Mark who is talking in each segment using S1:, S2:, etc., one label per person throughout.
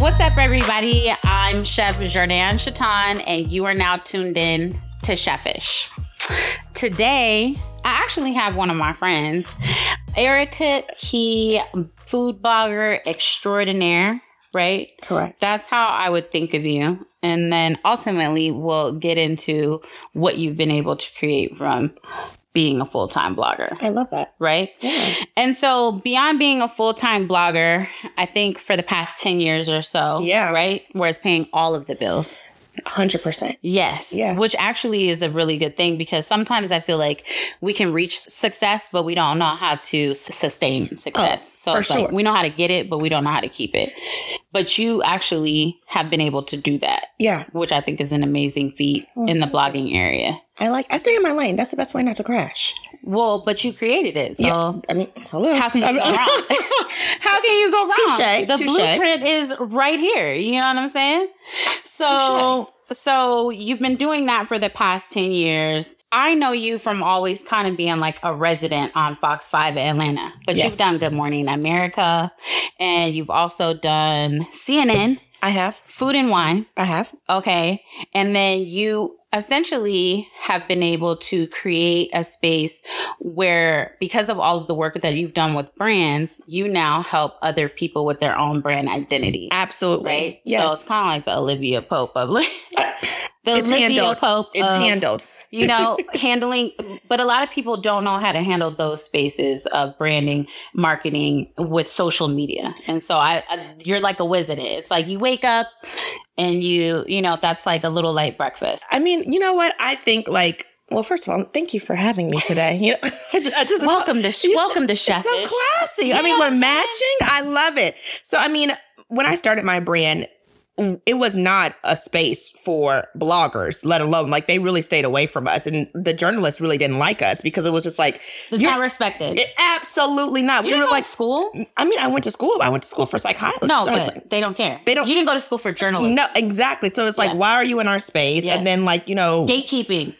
S1: What's up, everybody? I'm Chef Jourdan-Cha'Taun, and you are now tuned in to Chefish. Today, I actually have one of my friends, Erica Key, food blogger extraordinaire, right?
S2: Correct.
S1: That's how I would think of you. And then ultimately, we'll get into what you've been able to create from being a full time blogger,
S2: I love that.
S1: right?
S2: Yeah.
S1: And so, beyond being a full time blogger, I think for the past 10 years or so,
S2: Yeah.
S1: right? Where it's paying all of the bills.
S2: 100%.
S1: Yes.
S2: Yeah.
S1: Which actually is a really good thing because sometimes I feel like we can reach success, but we don't know how to sustain oh, success. so
S2: Oh, for
S1: it's like
S2: sure.
S1: we know how to get it, but we don't know how to keep it. But you actually have been able to do that,
S2: Yeah.
S1: which I think is an amazing feat in the mm-hmm. blogging area.
S2: I like, I stay in my lane. That's the best way not to crash.
S1: Well, but you created it. So
S2: yeah. I mean, hello.
S1: How can you
S2: I
S1: go
S2: mean-
S1: wrong? How can you go wrong?
S2: Touche,
S1: the
S2: touche.
S1: blueprint is right here. You know what I'm saying? So, so you've been doing that for the past 10 years. I know you from always kind of being like a resident on Fox 5 Atlanta, but
S2: Yes.
S1: you've done Good Morning America and you've also done CNN,
S2: I have.
S1: Food and Wine.
S2: I have.
S1: Okay. And then you essentially have been able to create a space where, because of all of the work that you've done with brands, you now help other people with their own brand identity.
S2: Absolutely.
S1: Right? So it's kind of like the Olivia Pope of the
S2: it's
S1: Olivia
S2: handled.
S1: Pope.
S2: It's
S1: of,
S2: handled.
S1: You know, handling, but a lot of people don't know how to handle those spaces of branding, marketing with social media. And so I, I you're like a wizard. It's like you wake up and you, you know, that's like a little light breakfast.
S2: I mean, you know what? I think like, well, first of all, thank you for having me today. You know, I just, I just-
S1: welcome to
S2: it's
S1: welcome to
S2: it's
S1: Chef.
S2: so classy. I mean, we're matching. I love it. So, I mean, when I started my brand, Mm, it was not a space for bloggers, let alone like they really stayed away from us. And the journalists really didn't like us because it was just like,
S1: It's not respected.
S2: it, absolutely not.
S1: you
S2: we
S1: didn't
S2: were like,
S1: to school?
S2: Mm, I mean, I went to school. I went to school for psychology.
S1: No, but
S2: like,
S1: they don't care.
S2: They don't-
S1: You didn't go to school for journalism.
S2: no, exactly. So it's like,
S1: Yeah.
S2: why are you in our space?
S1: Yes.
S2: And then like, you know,
S1: Gatekeeping.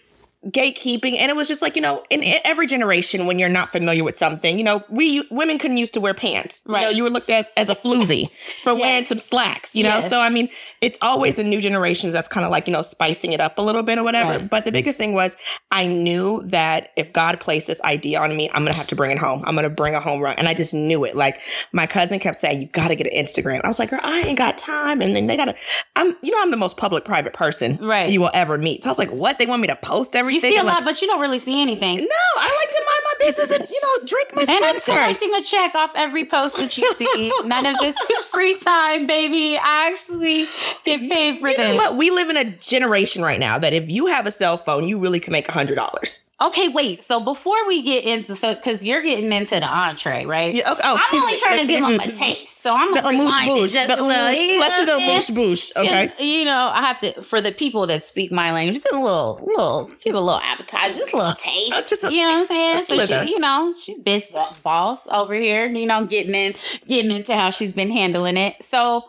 S2: Gatekeeping. And it was just like you know in, in every generation when you're not familiar with something you know we women couldn't used to wear pants. You know
S1: Right.
S2: you were looked at as a floozy for wearing some slacks you know?
S1: Yes.
S2: so i mean it's always the new generations that's kind of like you know spicing it up a little bit or whatever.
S1: Right.
S2: but the biggest thing was i knew that if god placed this idea on me i'm gonna have to bring it home. I'm gonna bring a home run. And i just knew it. Like my cousin kept saying you gotta get an instagram. I was like girl i ain't got time. And then they gotta i'm you know i'm the most public private person
S1: Right.
S2: you will ever meet. So i was like what? They want me to post
S1: You
S2: everything
S1: see a
S2: like,
S1: lot, but you don't really see anything.
S2: no, I like to mind my business and you know drink my
S1: And I'm collecting a check off every post that you see. None of this is free time, baby. I actually get paid for
S2: You know
S1: this.
S2: what? We live in a generation right now that if you have a cell phone, you really can make a hundred dollars.
S1: Okay, wait. So before we get into so because you're getting into the entree, right?
S2: Yeah, okay. Oh,
S1: I'm only trying to give them a taste. So I'm gonna
S2: boosh.
S1: just
S2: The
S1: a little. you know
S2: Let's do the
S1: what I'm saying?
S2: amoosh boosh. Okay.
S1: And, you know, I have to for the people that speak my language, give a little, little, give a little appetizer, just a little taste.
S2: Uh, just a-
S1: you know what I'm saying?
S2: a
S1: So
S2: slither.
S1: she, you know, she's biz boss over here. You know, getting in, getting into how she's been handling it. So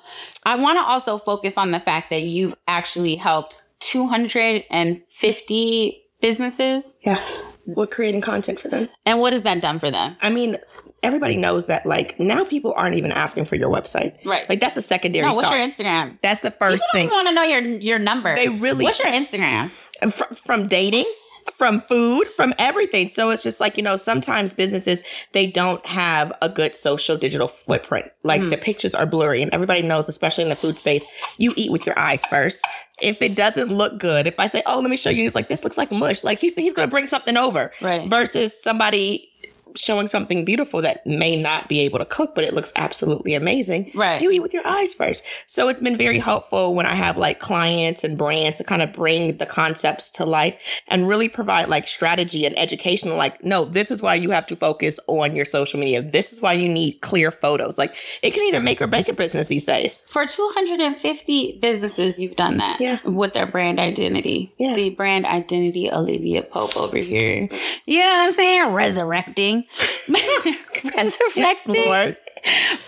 S1: I want to also focus on the fact that you've actually helped 250 businesses.
S2: Yeah, we're creating content for them.
S1: And what has that done for them?
S2: I mean, everybody knows that. Like now, people aren't even asking for your website.
S1: Right.
S2: Like that's a secondary.
S1: no, what's
S2: thought.
S1: your Instagram?
S2: That's the first
S1: People
S2: thing.
S1: want to know your your number.
S2: They really-
S1: What's your Instagram?
S2: Fr- from dating from food from everything. So it's just like you know sometimes businesses they don't have a good social digital footprint. Like the mm-hmm. pictures are blurry and everybody knows especially in the food space you eat with your eyes first. If it doesn't look good if i say oh let me show you he's like this looks like mush. Like he's, he's gonna bring something over
S1: Right.
S2: versus somebody showing something beautiful that may not be able to cook, but it looks absolutely amazing.
S1: Right.
S2: You eat with your eyes first. So it's been very helpful when I have like clients and brands to kind of bring the concepts to life and really provide like strategy and education. Like, no, this is why you have to focus on your social media. This is why you need clear photos. Like it can either make or break a business these days.
S1: For 250 businesses, you've done that.
S2: Yeah.
S1: With their brand identity.
S2: Yeah.
S1: The brand identity Olivia Pope over here. You know I'm saying? Resurrecting. Resurrecting.
S2: Lord.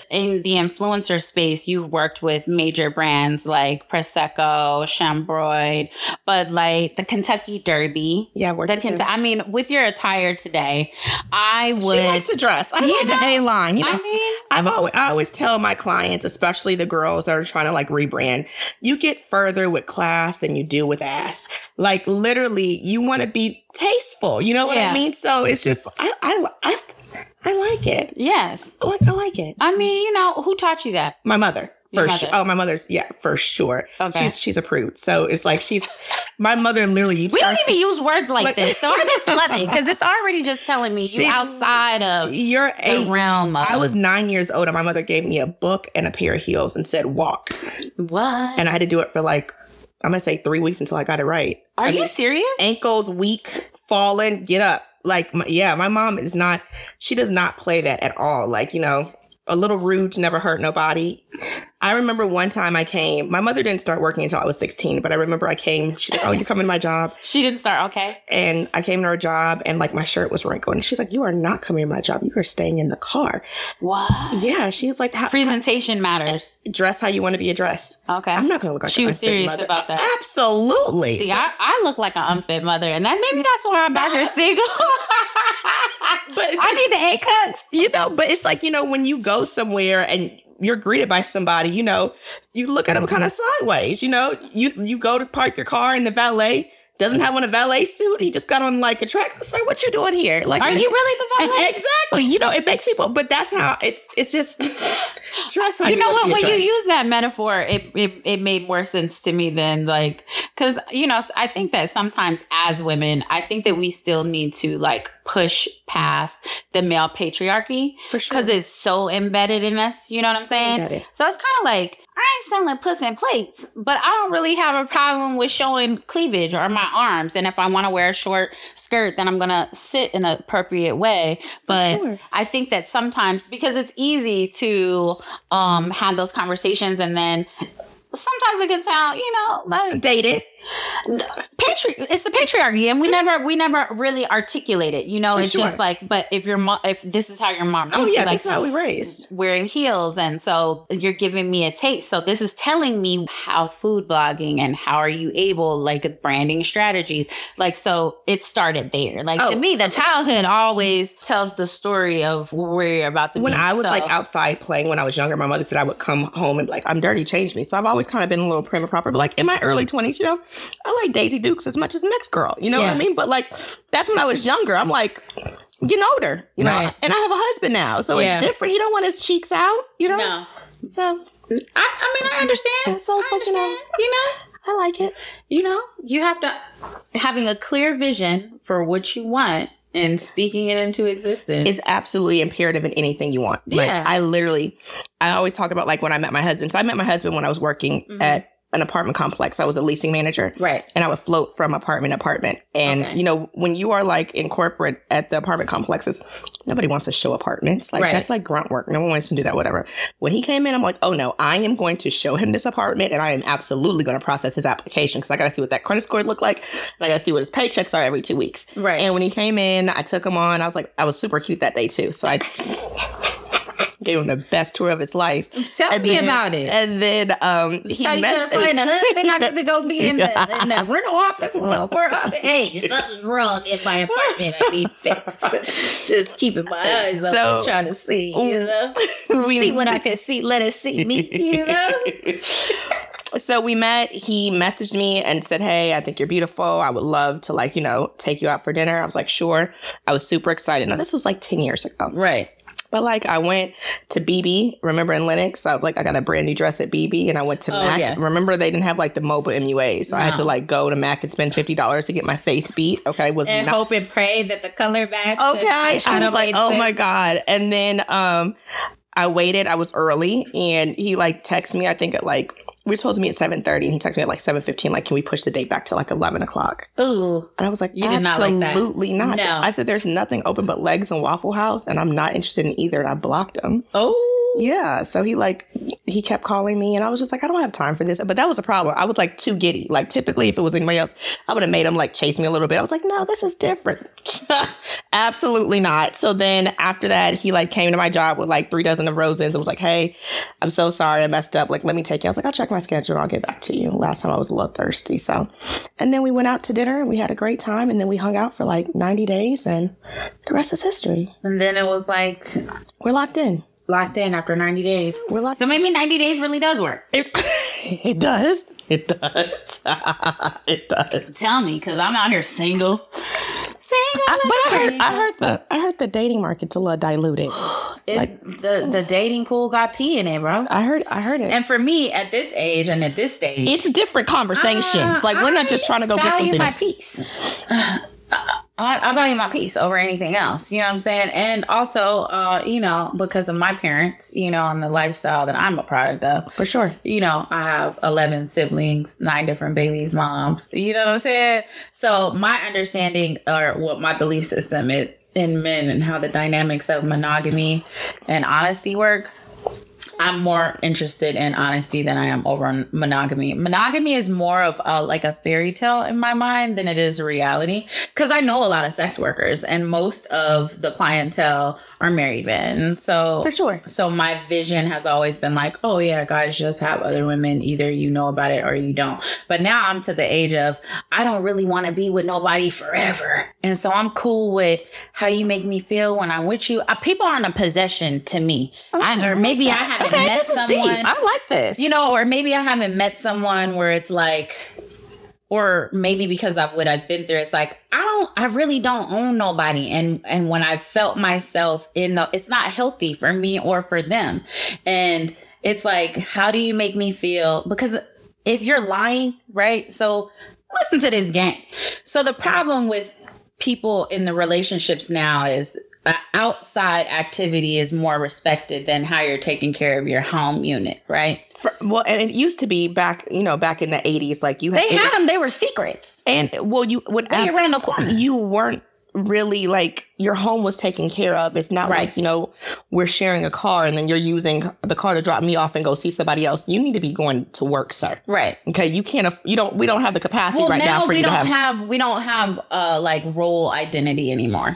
S1: In the influencer space, you've worked with major brands like Prosecco, Chambord, Bud Light, the Kentucky Derby.
S2: Yeah, we're
S1: The Kent- I mean, with your attire today, I would.
S2: She likes to dress. I like the A line. You know,
S1: I mean,
S2: I've always, I always tell my clients, especially the girls that are trying to like rebrand, you get further with class than you do with ass. Like literally, you want to be tasteful. You know what
S1: Yeah.
S2: I mean? So it's just, I, I, I, I like it.
S1: yes.
S2: I like, I like it.
S1: I mean, you know, who taught you that?
S2: My mother. For sure. Oh, my mother's yeah, for sure.
S1: Okay.
S2: She's she's approved. So it's like she's my mother literally
S1: We don't even use words like
S2: Like-
S1: this, so I just love it because it's already just telling me you outside of
S2: You're
S1: the
S2: a
S1: realm of
S2: I was nine years old and my mother gave me a book and a pair of heels and said walk.
S1: what?
S2: And I had to do it for like I'm gonna say three weeks until I got it right.
S1: Are
S2: I
S1: you
S2: mean,
S1: serious?
S2: ankles weak, falling, get up. Like my, yeah, my mom is not she does not play that at all. Like, you know, a little rude never hurt nobody. I remember one time I came, my mother didn't start working until I was 16, but I remember I came, she's like, Oh, you're coming to my job.
S1: She didn't start. Okay.
S2: And I came to her job and like my shirt was wrinkled. And she's like, You are not coming to my job. You are staying in the car.
S1: What?
S2: Yeah. She's like, how,
S1: Presentation matters.
S2: dress how you want to be addressed.
S1: Okay.
S2: I'm not gonna look like
S1: She was serious
S2: mother.
S1: about that.
S2: Absolutely.
S1: See, I, I look like an unfit mother, and that maybe that's why I'm back here single.
S2: but
S1: I need the A cuts.
S2: you know, but it's like, you know, when you go somewhere and you're greeted by somebody, you know, you look at them kind of sideways, you know, you you go to park your car and the valet doesn't have on a valet suit. He just got on like a track. Sir, what you doing here? Like,
S1: Are you really the valet?
S2: exactly? You know, it makes people, but that's how it's. It's just dress how
S1: you know what? When you use that metaphor, it, it it made more sense to me than like because you know I think that sometimes as women, I think that we still need to like push past the male patriarchy
S2: for sure.
S1: because it's so embedded in us. You know what I'm saying? So it's kind of like I ain't selling puss and plates, but I don't really have a problem with showing cleavage or my arms. And if I want to wear a short skirt, then I'm gonna sit in an appropriate way. But
S2: sure.
S1: I think that sometimes because it's easy to um have those conversations and then sometimes it can sound, you know, like
S2: dated.
S1: Patri- it's the patriarchy and we never we never really articulate it. You know,
S2: For
S1: it's
S2: sure.
S1: just like, but if your mom if this is how your mom
S2: Oh yeah,
S1: like
S2: that's how we raised.
S1: wearing heels and so you're giving me a taste so this is telling me how food blogging and how are you able like branding strategies like so it started there like
S2: Oh.
S1: to me the childhood always tells the story of where you're about to
S2: When
S1: be
S2: I was
S1: So-
S2: like outside playing when I was younger, my mother said I would come home and be like, I'm dirty, change me. So I've always kind of been a little prim and proper. But like in my early 20s, you know, I like Daisy Dukes as much as the next girl. You know what I mean? But like that's when I was younger. I'm like getting older, you know,
S1: Right.
S2: and I have a husband now. So
S1: Yeah.
S2: it's different. He don't want his cheeks out, you know?
S1: no
S2: So
S1: I, I mean I understand
S2: So it's
S1: I
S2: like, you know,
S1: you know
S2: I like it.
S1: you know you have to having a clear vision for what you want and speaking it into existence
S2: is absolutely imperative in anything you want. Like
S1: Yeah.
S2: I literally, I always talk about like when I met my husband. So I met my husband when I was working
S1: Mhm.
S2: at an apartment complex. I was a leasing manager.
S1: right
S2: and I would float from apartment to apartment. And
S1: Okay.
S2: you know, when you are like in corporate at the apartment complexes, nobody wants to show apartments. Like
S1: Right.
S2: that's like grunt work. No one wants to do that. Whatever. When he came in, I'm like, oh no, I am going to show him this apartment, and I am absolutely going to process his application because I got to see what that credit score look like, and I got to see what his paychecks are every two weeks.
S1: right
S2: And when he came in, I took him on. I was like, I was super cute that day too. So I gave him the best tour of his life.
S1: tell
S2: And
S1: me
S2: then-
S1: about it
S2: And then um, he
S1: How you gonna
S2: messaged-
S1: find a husband? I got to go be in the, in the rental office. Well, we're up. Hey, something's wrong in my apartment. I need fixed. Just keeping my eyes
S2: So-
S1: open, trying to see. You know,
S2: We-
S1: see what I can see. Let it see me. You know.
S2: so we met. He messaged me and said, Hey, I think you're beautiful. I would love to, like, you know, take you out for dinner. I was like, Sure. I was super excited. Now, this was like 10 years ago.
S1: Right.
S2: But like, I went to bebe, remember in Lenox? I was like, I got a brand new dress at bebe and I went to
S1: Oh,
S2: Mac.
S1: yeah.
S2: Remember, they didn't have like the mobile MUA. So I had to like go to Mac and spend $50 to get my face beat. Okay. Was
S1: And
S2: not
S1: hope and pray that the color match.
S2: okay. I was like, oh my God. And then um I waited, I was early, and he like texted me, I think at like we were supposed to meet at seven thirty, and he texted me at like seven fifteen, like, can we push the date back to like eleven o'clock?
S1: Ooh.
S2: And I was like,
S1: You did not like that.
S2: absolutely not.
S1: No.
S2: I said, there's nothing open but legs and Waffle House, and I'm not interested in either. And I blocked him.
S1: Oh.
S2: Yeah. So he like he kept calling me and I was just like, I don't have time for this. But that was a problem. I was like too giddy. Like typically if it was anybody else, I would have made him like chase me a little bit. I was like, no, this is different. Absolutely not. So then after that, he like came to my job with like three dozen of roses and was like, Hey, I'm so sorry I messed up. Like, let me take you. I was like, I'll check my schedule. and I'll get back to you. Last time I was a little thirsty. So, and then we went out to dinner and we had a great time. And then we hung out for like 90 days and the rest is history.
S1: And then it was like
S2: We're locked in.
S1: Locked in after 90 days.
S2: We're locked
S1: So maybe 90 days really does work.
S2: It, it does. It does. it does.
S1: Tell me, because I'm out here single. Single.
S2: I, but I heard, I heard the, I heard the dating market's a little diluted.
S1: It, the, the dating pool got pee in it, bro.
S2: I heard, I heard it.
S1: And for me, at this age and at this stage,
S2: it's different conversations.
S1: uh,
S2: like we're not just trying to go get
S1: value
S2: something.
S1: my peace. I, I value my peace over anything else. You know what I'm saying? And also, uh, you know, because of my parents, you know, and the lifestyle that I'm a product of.
S2: For sure.
S1: You know, I have 11 siblings, nine different babies' moms. You know what I'm saying? So my understanding or what my belief system is in men and how the dynamics of monogamy and honesty work I'm more interested in honesty than I am over on monogamy. Monogamy is more of a, like a fairy tale in my mind than it is reality. Because I know a lot of sex workers, and most of the clientele are married men. So
S2: For sure.
S1: So my vision has always been like, oh yeah, guys just have other women. Either you know about it or you don't. But now I'm to the age of I don't really want to be with nobody forever, and so I'm cool with how you make me feel when I'm with you. Uh, people aren't a possession to me, I, or maybe I haven't
S2: Okay,
S1: met
S2: is deep.
S1: someone.
S2: I like this.
S1: You know, or maybe I haven't met someone where it's like, or maybe because of what I've been through, it's like I don't, I really don't own nobody, and and when I felt myself in the, it's not healthy for me or for them, and it's like, how do you make me feel? Because if you're lying, right? So listen to this game. So the problem with people in the relationships now is outside activity is more respected than how you're taking care of your home unit, right?
S2: For- well, and it used to be back, you know, back in the eighties, like you
S1: They
S2: it-
S1: had them. They were secrets.
S2: and well, you would
S1: They around the corner.
S2: you weren't really like your home was taken care of. It's not
S1: Right.
S2: like, you know, we're sharing a car and then you're using the car to drop me off and go see somebody else. You need to be going to work, sir.
S1: Right.
S2: Okay, you can't. aff- You don't. We don't have the capacity
S1: Well,
S2: right now,
S1: now
S2: for
S1: we
S2: you to
S1: don't
S2: have.
S1: have, we don't have uh like role identity anymore.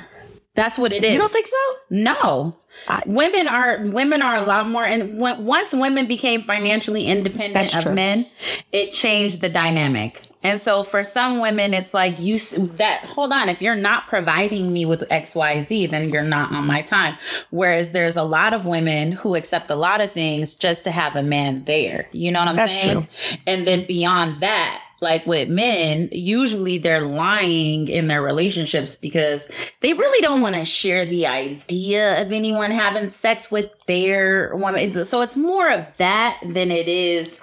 S1: That's what it is.
S2: You don't think so?
S1: No.
S2: I-
S1: women are women are a lot more and when, once women became financially independent of
S2: true.
S1: men, it changed the dynamic. And so for some women it's like you that hold on if you're not providing me with XYZ then you're not on my time. Whereas there's a lot of women who accept a lot of things just to have a man there. You know what I'm
S2: That's
S1: saying?
S2: true.
S1: And then beyond that, like with men, usually they're lying in their relationships because they really don't want to share the idea of anyone having sex with their woman. So it's more of that than it is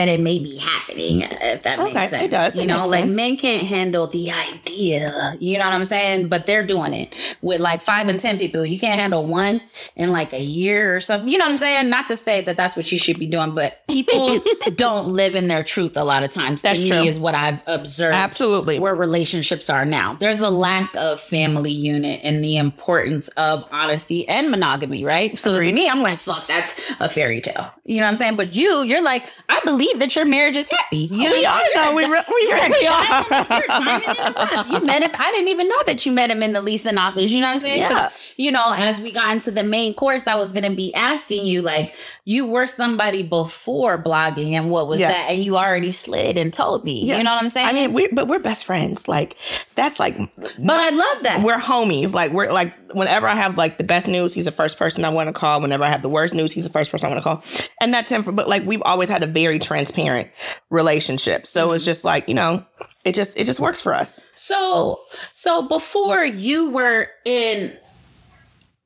S1: that it may be happening, mm. if that
S2: Okay,
S1: makes
S2: it
S1: sense.
S2: does.
S1: You
S2: It
S1: know, like
S2: sense.
S1: men can't handle the idea. You know what I'm saying? But they're doing it with like five and 10 people. You can't handle one in like a year or something. You know what I'm saying? Not to say that that's what you should be doing, but people don't live in their truth a lot of times.
S2: That's
S1: to
S2: true.
S1: me is what I've observed
S2: Absolutely.
S1: where relationships are now. There's a lack of family unit and the importance of honesty and monogamy, right? So for me, I'm like, fuck, that's a fairy tale. You know what I'm saying? But you, you're like, I believe that your marriage is happy. You know
S2: we
S1: what
S2: are though. We, re- we really are.
S1: you're diamond in the rough. You met him. I didn't even know that you met him in the leasing office. You know what I'm saying?
S2: Yeah.
S1: You know, as we got into the main course, I was going to be asking you, like, you were somebody before blogging, and what was
S2: Yeah.
S1: that? And you already slid and told me.
S2: Yeah.
S1: You know what I'm saying?
S2: I mean, we but we're best friends. Like that's like
S1: but I love that.
S2: we're homies. Like we're like whenever I have like the best news, he's the first person I want to call. Whenever I have the worst news, he's the first person I want to call. And that's him. For, but like we've always had a very transparent relationship. So it's mm-hmm. just like you know, it just it just works for us.
S1: So, so before you were in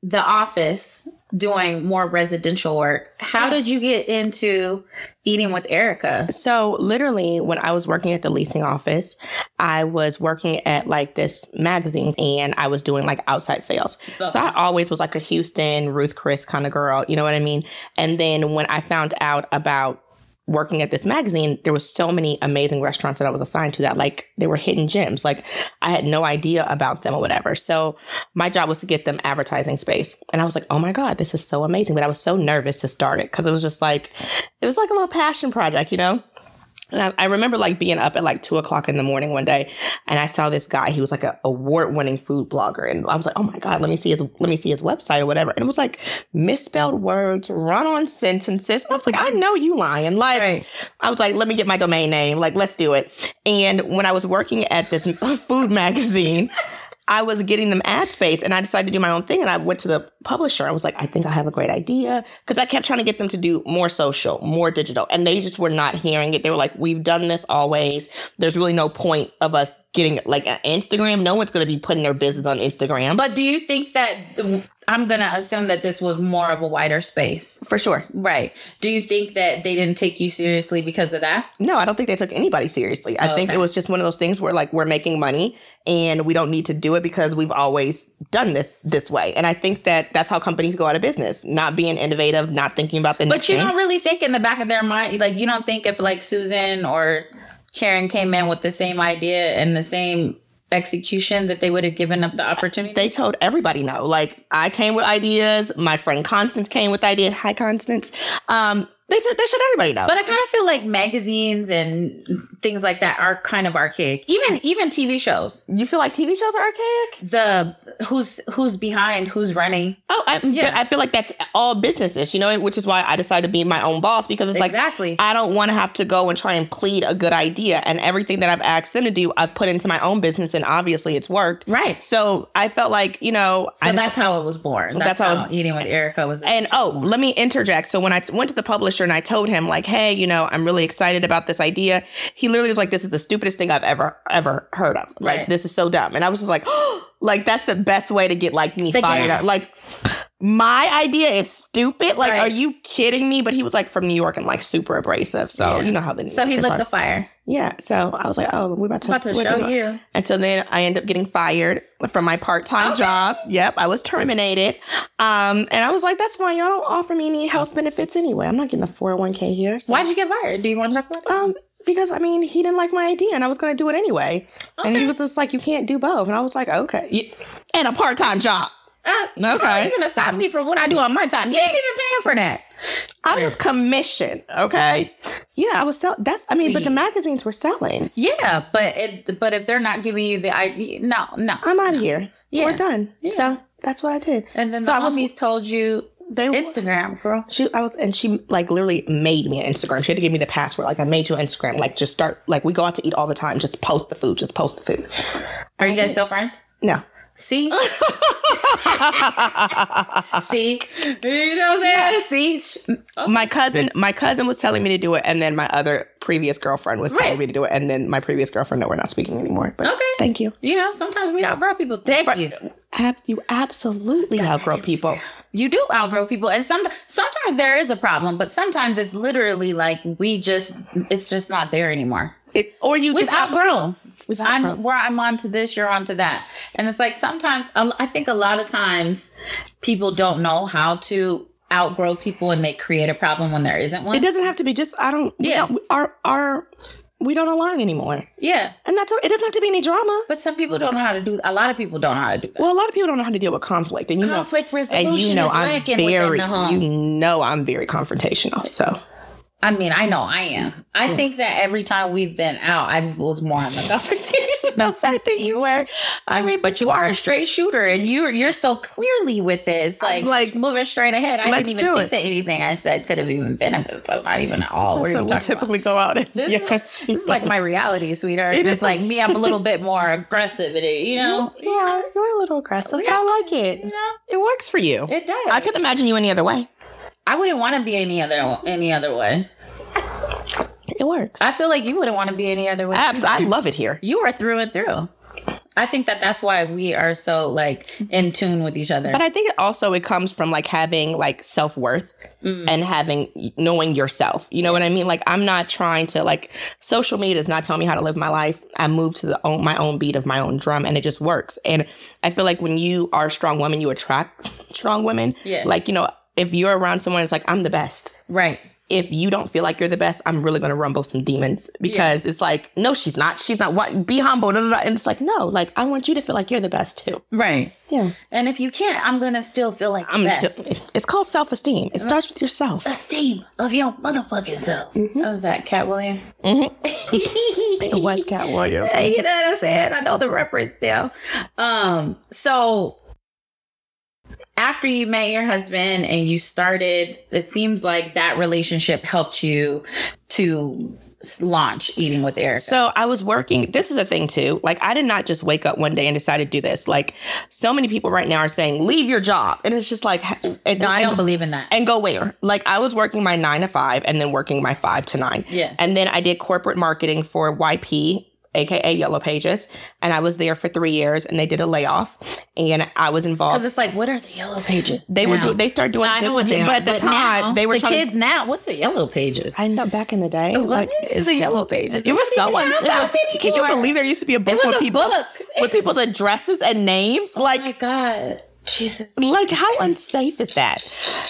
S1: the office doing more residential work, how did you get into eating with Erica?
S2: So literally, when I was working at the leasing office, I was working at like this magazine, and I was doing like outside sales. So I always was like a Houston Ruth Chris kind of girl. You know what I mean? And then when I found out about working at this magazine, there was so many amazing restaurants that I was assigned to that like they were hidden gems. Like I had no idea about them or whatever. So my job was to get them advertising space. And I was like, oh my God, this is so amazing. But I was so nervous to start it because it was just like, it was like a little passion project, you know? And I, I, remember like being up at like two o'clock in the morning one day, and I saw this guy. He was like an award-winning food blogger, and I was like, "Oh my god, let me see his let me see his website or whatever." And it was like misspelled words, run-on sentences. And I was like, "I know you lying." Like, right. I was like, "Let me get my domain name. Like, let's do it." And when I was working at this food magazine. I was getting them ad space and I decided to do my own thing. And I went to the publisher. I was like, I think I have a great idea. Cause I kept trying to get them to do more social, more digital. And they just were not hearing it. They were like, we've done this always. There's really no point of us getting like an Instagram. No one's going to be putting their business on Instagram.
S1: But do you think that I'm going to assume that this was more of a wider space?
S2: For sure.
S1: Right. Do you think that they didn't take you seriously because of that?
S2: No, I don't think they took anybody seriously. I oh, think it was just one of those things where like we're making money and we don't need to do it because we've always done this this way. And I think that that's how companies go out of business, not being innovative, not thinking about the new.
S1: But you
S2: thing.
S1: don't really think in the back of their mind like you don't think if like Susan or Karen came in with the same idea and the same execution that they would have given up the opportunity?
S2: They told everybody no. Like I came with ideas. My friend Constance came with ideas. Hi, Constance. Um, they, t- they should everybody know.
S1: But I kind of feel like magazines and things like that are kind of archaic. Even even TV shows.
S2: You feel like TV shows are archaic?
S1: The who's who's behind, who's running.
S2: Oh, I, yeah. I feel like that's all businesses, you know, which is why I decided to be my own boss because it's
S1: exactly.
S2: like I don't want to have to go and try and plead a good idea. And everything that I've asked them to do, I've put into my own business, and obviously it's worked.
S1: Right.
S2: So I felt like you know.
S1: So just, that's how it was born. That's, that's how, how I was eating with Erica was.
S2: And oh, let me interject. So when I went to the publisher and I told him like, hey, you know, I'm really excited about this idea. He literally was like, this is the stupidest thing I've ever, ever heard of. Like, right. this is so dumb. And I was just like, oh, like, that's the best way to get like me the fired gas. up. Like, my idea is stupid. Like, right. are you kidding me? But he was like from New York and like super abrasive. So yeah. you know how the New
S1: so he lit are. the fire.
S2: Yeah. So I was like, oh, we're about to,
S1: about to show to you.
S2: And so then I end up getting fired from my part time okay. job. Yep, I was terminated. Um, and I was like, that's fine. Y'all don't offer me any health benefits anyway. I'm not getting a 401k here.
S1: So. Why'd you get fired? Do you want to talk about it?
S2: Um, because I mean, he didn't like my idea and I was going to do it anyway. Okay. And he was just like, you can't do both. And I was like, okay. And a part time job.
S1: Uh, okay. You're you gonna stop me from what I do on my time. You ain't even paying for that.
S2: I was commissioned. Okay. Yeah, I was selling. That's. I mean, Please. but the magazines were selling.
S1: Yeah, but it. But if they're not giving you the idea, no, no.
S2: I'm out of here. Yeah. We're done. Yeah. So that's what I did.
S1: And then so the homies was, told you they Instagram, girl.
S2: She, I was, and she like literally made me an Instagram. She had to give me the password. Like I made you an Instagram. Like just start. Like we go out to eat all the time. Just post the food. Just post the food.
S1: Are you guys still friends?
S2: No.
S1: See? See? You know what I'm saying? See?
S2: Oh. My cousin, my cousin was telling me to do it, and then my other previous girlfriend was telling me to do it, and then my previous girlfriend, no, we're not speaking anymore. But okay. thank you.
S1: You know, sometimes we outgrow people. Thank For, you.
S2: Ab- you absolutely outgrow people.
S1: You do outgrow people, and some sometimes there is a problem, but sometimes it's literally like we just it's just not there anymore.
S2: It, or you
S1: We've
S2: just
S1: outgrown. We've I'm where I'm onto this, you're onto that, and it's like sometimes I think a lot of times people don't know how to outgrow people and they create a problem when there isn't one.
S2: It doesn't have to be just I don't. Yeah, don't, our our we don't align anymore.
S1: Yeah,
S2: and that's it. Doesn't have to be any drama.
S1: But some people don't know how to do. A lot of people don't know how to do that.
S2: Well, a lot of people don't know how to deal with conflict, and you
S1: conflict
S2: know,
S1: resolution and you know, I'm
S2: very, You know, I'm very confrontational. So
S1: I mean, I know I am. I hmm. think that every time we've been out, I was more on the confrontational side than you were. I mean, but you are a straight shooter, and you're you're so clearly with it. It's like, like moving straight ahead. I didn't even think it. that anything I said could have even been a so not even at all.
S2: So, so we typically
S1: about?
S2: go out. And,
S1: this, yes, is, this is like my reality, sweetheart. It's like me. I'm a little bit more aggressive in it. You know,
S2: you are. You're a little aggressive. Yeah. I like it. You know? It works for you.
S1: It does.
S2: I couldn't imagine you any other way.
S1: I wouldn't want to be any other any other way.
S2: It works.
S1: I feel like you wouldn't want to be any other way.
S2: Abs, I love it here.
S1: You are through and through. I think that that's why we are so like in tune with each other.
S2: But I think it also it comes from like having like self worth mm. and having knowing yourself. You know what I mean? Like I'm not trying to like social media does not tell me how to live my life. I move to the own, my own beat of my own drum, and it just works. And I feel like when you are a strong woman, you attract strong women.
S1: Yeah.
S2: Like you know, if you're around someone, it's like I'm the best.
S1: Right
S2: if you don't feel like you're the best, I'm really gonna rumble some demons because it's like, no, she's not. She's not. What? Be humble. Da, da, da. And it's like, no, like I want you to feel like you're the best too.
S1: Right.
S2: Yeah,
S1: And if you can't, I'm gonna still feel like
S2: I'm
S1: best.
S2: still. It's called self esteem. It starts with yourself.
S1: esteem of your motherfucking self.
S2: Mm-hmm.
S1: That was that Katt Williams.
S2: It was Katt Williams.
S1: you know what I'm saying? I know the reference now. Um, so after you met your husband and you started, it seems like that relationship helped you to launch eating with Erica.
S2: So I was working. This is a thing too. Like I did not just wake up one day and decide to do this. Like so many people right now are saying, leave your job, and it's just like, and,
S1: no, I don't
S2: and-
S1: believe in that.
S2: and go where? Like I was working my nine to five and then working my five to nine.
S1: Yes.
S2: And then I did corporate marketing for YP, aka Yellow Pages, and I was there for three years. And they did a layoff, and I was involved.
S1: Because it's like, what are the yellow pages?
S2: They were
S1: now?
S2: doing. They started doing.
S1: I know what they
S2: but
S1: are.
S2: at the
S1: but
S2: time
S1: now,
S2: they were
S1: the
S2: trying
S1: kids now. What's the yellow pages?
S2: I know back in the day, oh,
S1: What
S2: like
S1: is a yellow pages?
S2: it was so.
S1: It
S2: It
S1: was
S2: was, can you believe there used to be a book with
S1: a
S2: people
S1: book.
S2: with people's addresses and names? Oh, like
S1: Oh my god, Jesus.
S2: like how unsafe is that?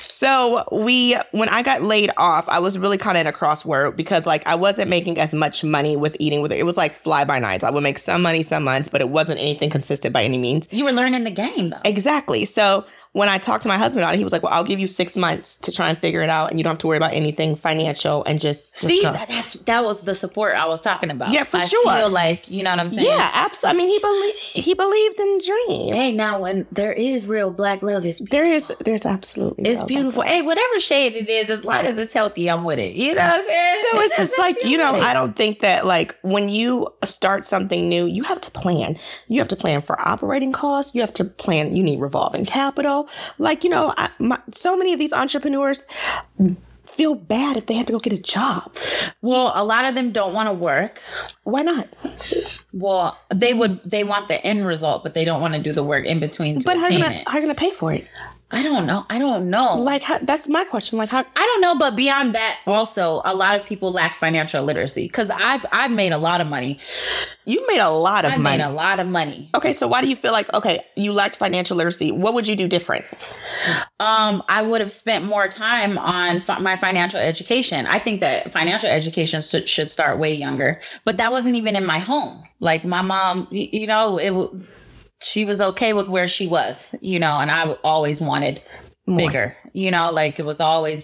S2: So we when i got laid off i was really kind of in a crossword because like i wasn't making as much money with eating with it. It was like fly by nights. I would make some money some months but it wasn't anything consistent by any means.
S1: You were learning the game though.
S2: exactly. So when i talked to my husband about it he was like well i'll give you six months to try and figure it out and you don't have to worry about anything financial and just
S1: See, that, that's that was the support I was talking about.
S2: Yeah, for
S1: I
S2: sure.
S1: feel like you know what I'm saying.
S2: yeah absolutely i mean he believed he believed in dream
S1: Hey, now when there is real black love, it's
S2: there is there's absolutely
S1: it's beautiful. Hey, whatever shade it is, as long as it's healthy, I'm with it. You know what I'm saying?
S2: So it's just like, you know,
S1: I'm with it.
S2: I don't think that like when you start something new, you have to plan. You have to plan for operating costs. You have to plan, you need revolving capital. Like, you know, I, my, so many of these entrepreneurs feel bad if they have to go get a job.
S1: Well, a lot of them don't want to work.
S2: Why not?
S1: Well, they would. They want the end result, but they don't want to do the work in between to
S2: But how are
S1: attain
S2: you gonna,
S1: it.
S2: how are you gonna pay for it?
S1: I don't know. I don't know.
S2: Like, how, that's my question. Like, how,
S1: I don't know, but beyond that, also a lot of people lack financial literacy because I've I've made a lot of money.
S2: you've made a lot of money.
S1: I've
S2: money.
S1: made a lot of money.
S2: okay, so why do you feel like, okay, you lacked financial literacy? What would you do different?
S1: Um, I would have spent more time on fi- my financial education. I think that financial education should, should start way younger, but that wasn't even in my home. Like my mom, y- you know, it. w- She was okay with where she was, you know, and I always wanted bigger, you know, like it was always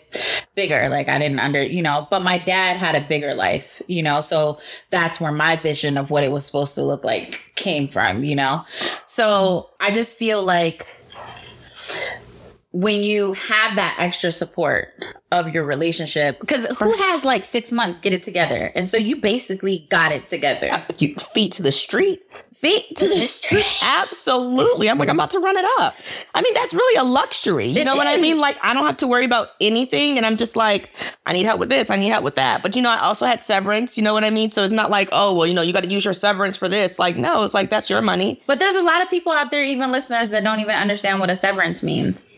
S1: bigger. Like I didn't under, you know, but my dad had a bigger life, you know, so that's where my vision of what it was supposed to look like came from, you know. So I just feel like when you have that extra support of your relationship, because who has like six months get it together? And so you basically got it together.
S2: You feet to the street.
S1: Feet to the street.
S2: Absolutely. I'm like, I'm about to run it up. I mean, that's really a luxury. You
S1: It
S2: know what I mean? Like, I don't have to worry about anything. And I'm just like, I need help with this. I need help with that. But, you know, I also had severance. You know what I mean? So it's not like, oh, well, you know, you got to use your severance for this. Like, no, it's like, that's your money.
S1: But there's a lot of people out there, even listeners, that don't even understand what a severance means.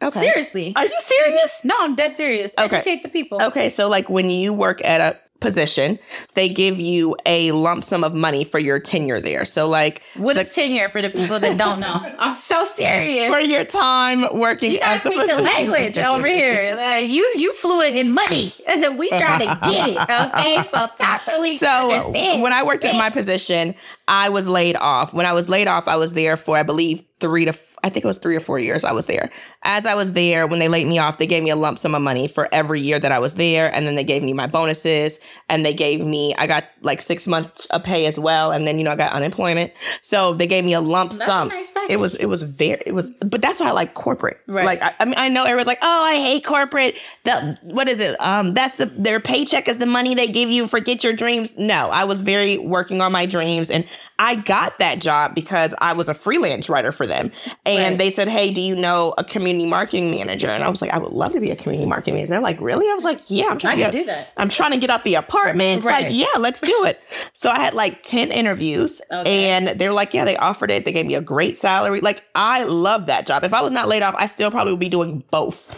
S2: Okay.
S1: Seriously.
S2: Are you serious?
S1: No, I'm dead serious.
S2: Okay.
S1: Educate the people.
S2: Okay. So, like, when you work at a position, they give you a lump sum of money for your tenure there. So, like,
S1: What
S2: the-
S1: is tenure for the people that don't know? I'm so serious.
S2: for your time working
S1: You
S2: a
S1: speak the language over here. Like, you you fluent in money, and then we try to get it. Okay, so talk to we
S2: So
S1: understand.
S2: when I worked at my position, I was laid off. When I was laid off, I was there for I believe three to I think it was three or four years I was there. As I was there, when they laid me off, they gave me a lump sum of money for every year that I was there, and then they gave me my bonuses, and they gave me I got like six months of pay as well, and then you know I got unemployment, so they gave me a lump
S1: That's a
S2: sum.
S1: nice
S2: it was it was very it was, but that's why I like corporate.
S1: Right.
S2: Like I, I mean I know everyone's like, oh I hate corporate. The what is it? Um, that's the their paycheck is the money they give you. Forget your dreams. No, I was very working on my dreams, and I got that job because I was a freelance writer for them, and
S1: Right.
S2: they said, hey, do you know a community marketing manager? And I was like, I would love to be a community marketing manager. They're like, really? I was like, yeah, I'm
S1: I
S2: trying to get,
S1: do that.
S2: I'm trying to get out the apartment. It's
S1: Right.
S2: like, yeah, let's do it. so I had like 10 interviews
S1: Okay.
S2: and they're like, yeah, they offered it. They gave me a great salary. Like, I love that job. If I was not laid off, I still probably would be doing both.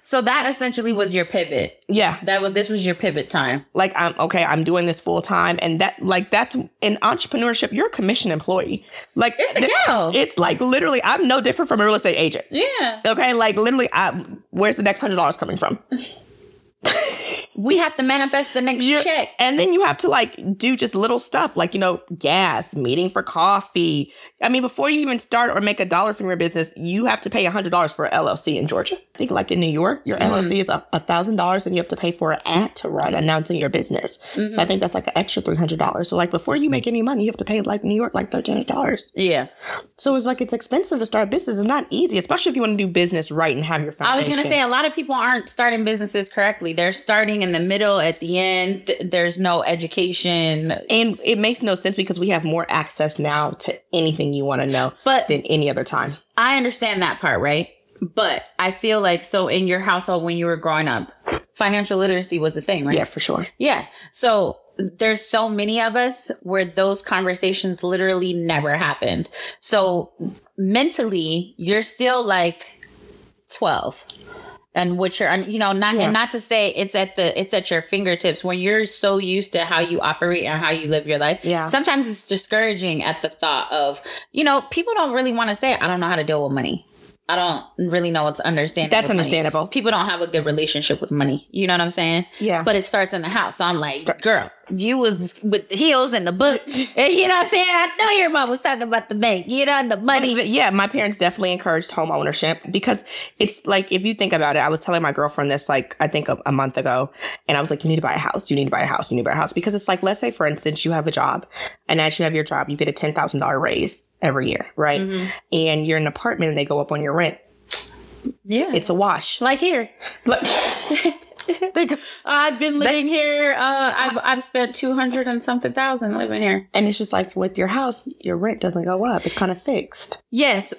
S1: So that essentially was your pivot.
S2: Yeah.
S1: That was this was your pivot time.
S2: Like, I'm okay, I'm doing this full time. And that, like, that's in entrepreneurship, you're a commission employee. Like,
S1: It's the
S2: th- It's like literally, I'm no different from a real estate agent.
S1: Yeah.
S2: Okay, like literally, I, where's the next hundred dollars coming from?
S1: we have to manifest the next
S2: You're-
S1: check.
S2: And then you have to like do just little stuff like, you know, gas, meeting for coffee. I mean, before you even start or make a dollar from your business, you have to pay $100 for LLC in Georgia. I think like in New York, your
S1: Mhm.
S2: LLC is a $1,000 and you have to pay for an ad to run announcing your business.
S1: Mhm.
S2: So I think that's like an extra $300. So like before you make any money, you have to pay like New York like $1,300.
S1: yeah.
S2: So it's like it's expensive to start a business. It's not easy, especially if you want to do business right and have your foundation.
S1: I was going to say a lot of people aren't starting businesses correctly. They're starting in the middle, at the end. Th- There's no education.
S2: and it makes no sense because we have more access now to anything you want to know
S1: But
S2: than any other time.
S1: I understand that part, right? But I feel like so in your household when you were growing up, financial literacy was a thing, right?
S2: Yeah, for sure.
S1: Yeah. So there's so many of us where those conversations literally never happened. So mentally, you're still like 12. And what you're, you know, not
S2: Yeah.
S1: and not to say it's at the it's at your fingertips when you're so used to how you operate and how you live your life.
S2: Yeah.
S1: Sometimes it's discouraging at the thought of, you know, people don't really want to say, I don't know how to deal with money. I don't really know what's understandable.
S2: That's
S1: with money."
S2: understandable.
S1: People don't have a good relationship with money. You know what I'm saying?
S2: Yeah.
S1: But it starts in the house. So I'm like,
S2: Starts-
S1: girl, you was with the heels and the book. And you know what I'm saying? I know your mom was talking about the bank, you know, and the money.
S2: Yeah, my parents definitely encouraged home ownership because it's like if you think about it, I was telling my girlfriend this like I think a, a month ago, and I was like, you need to buy a house. You need to buy a house. You need to buy a house because it's like let's say for instance you have a job, and as you have your job, you get a ten thousand dollar raise every year, right?
S1: Mhm.
S2: And you're in an apartment and they go up on your rent.
S1: Yeah.
S2: It's a wash.
S1: like here.
S2: Like- they go-
S1: I've been living here. Uh, I've, I've spent 200 and something thousand living here.
S2: and it's just like with your house, your rent doesn't go up. It's kind of fixed.
S1: Yes,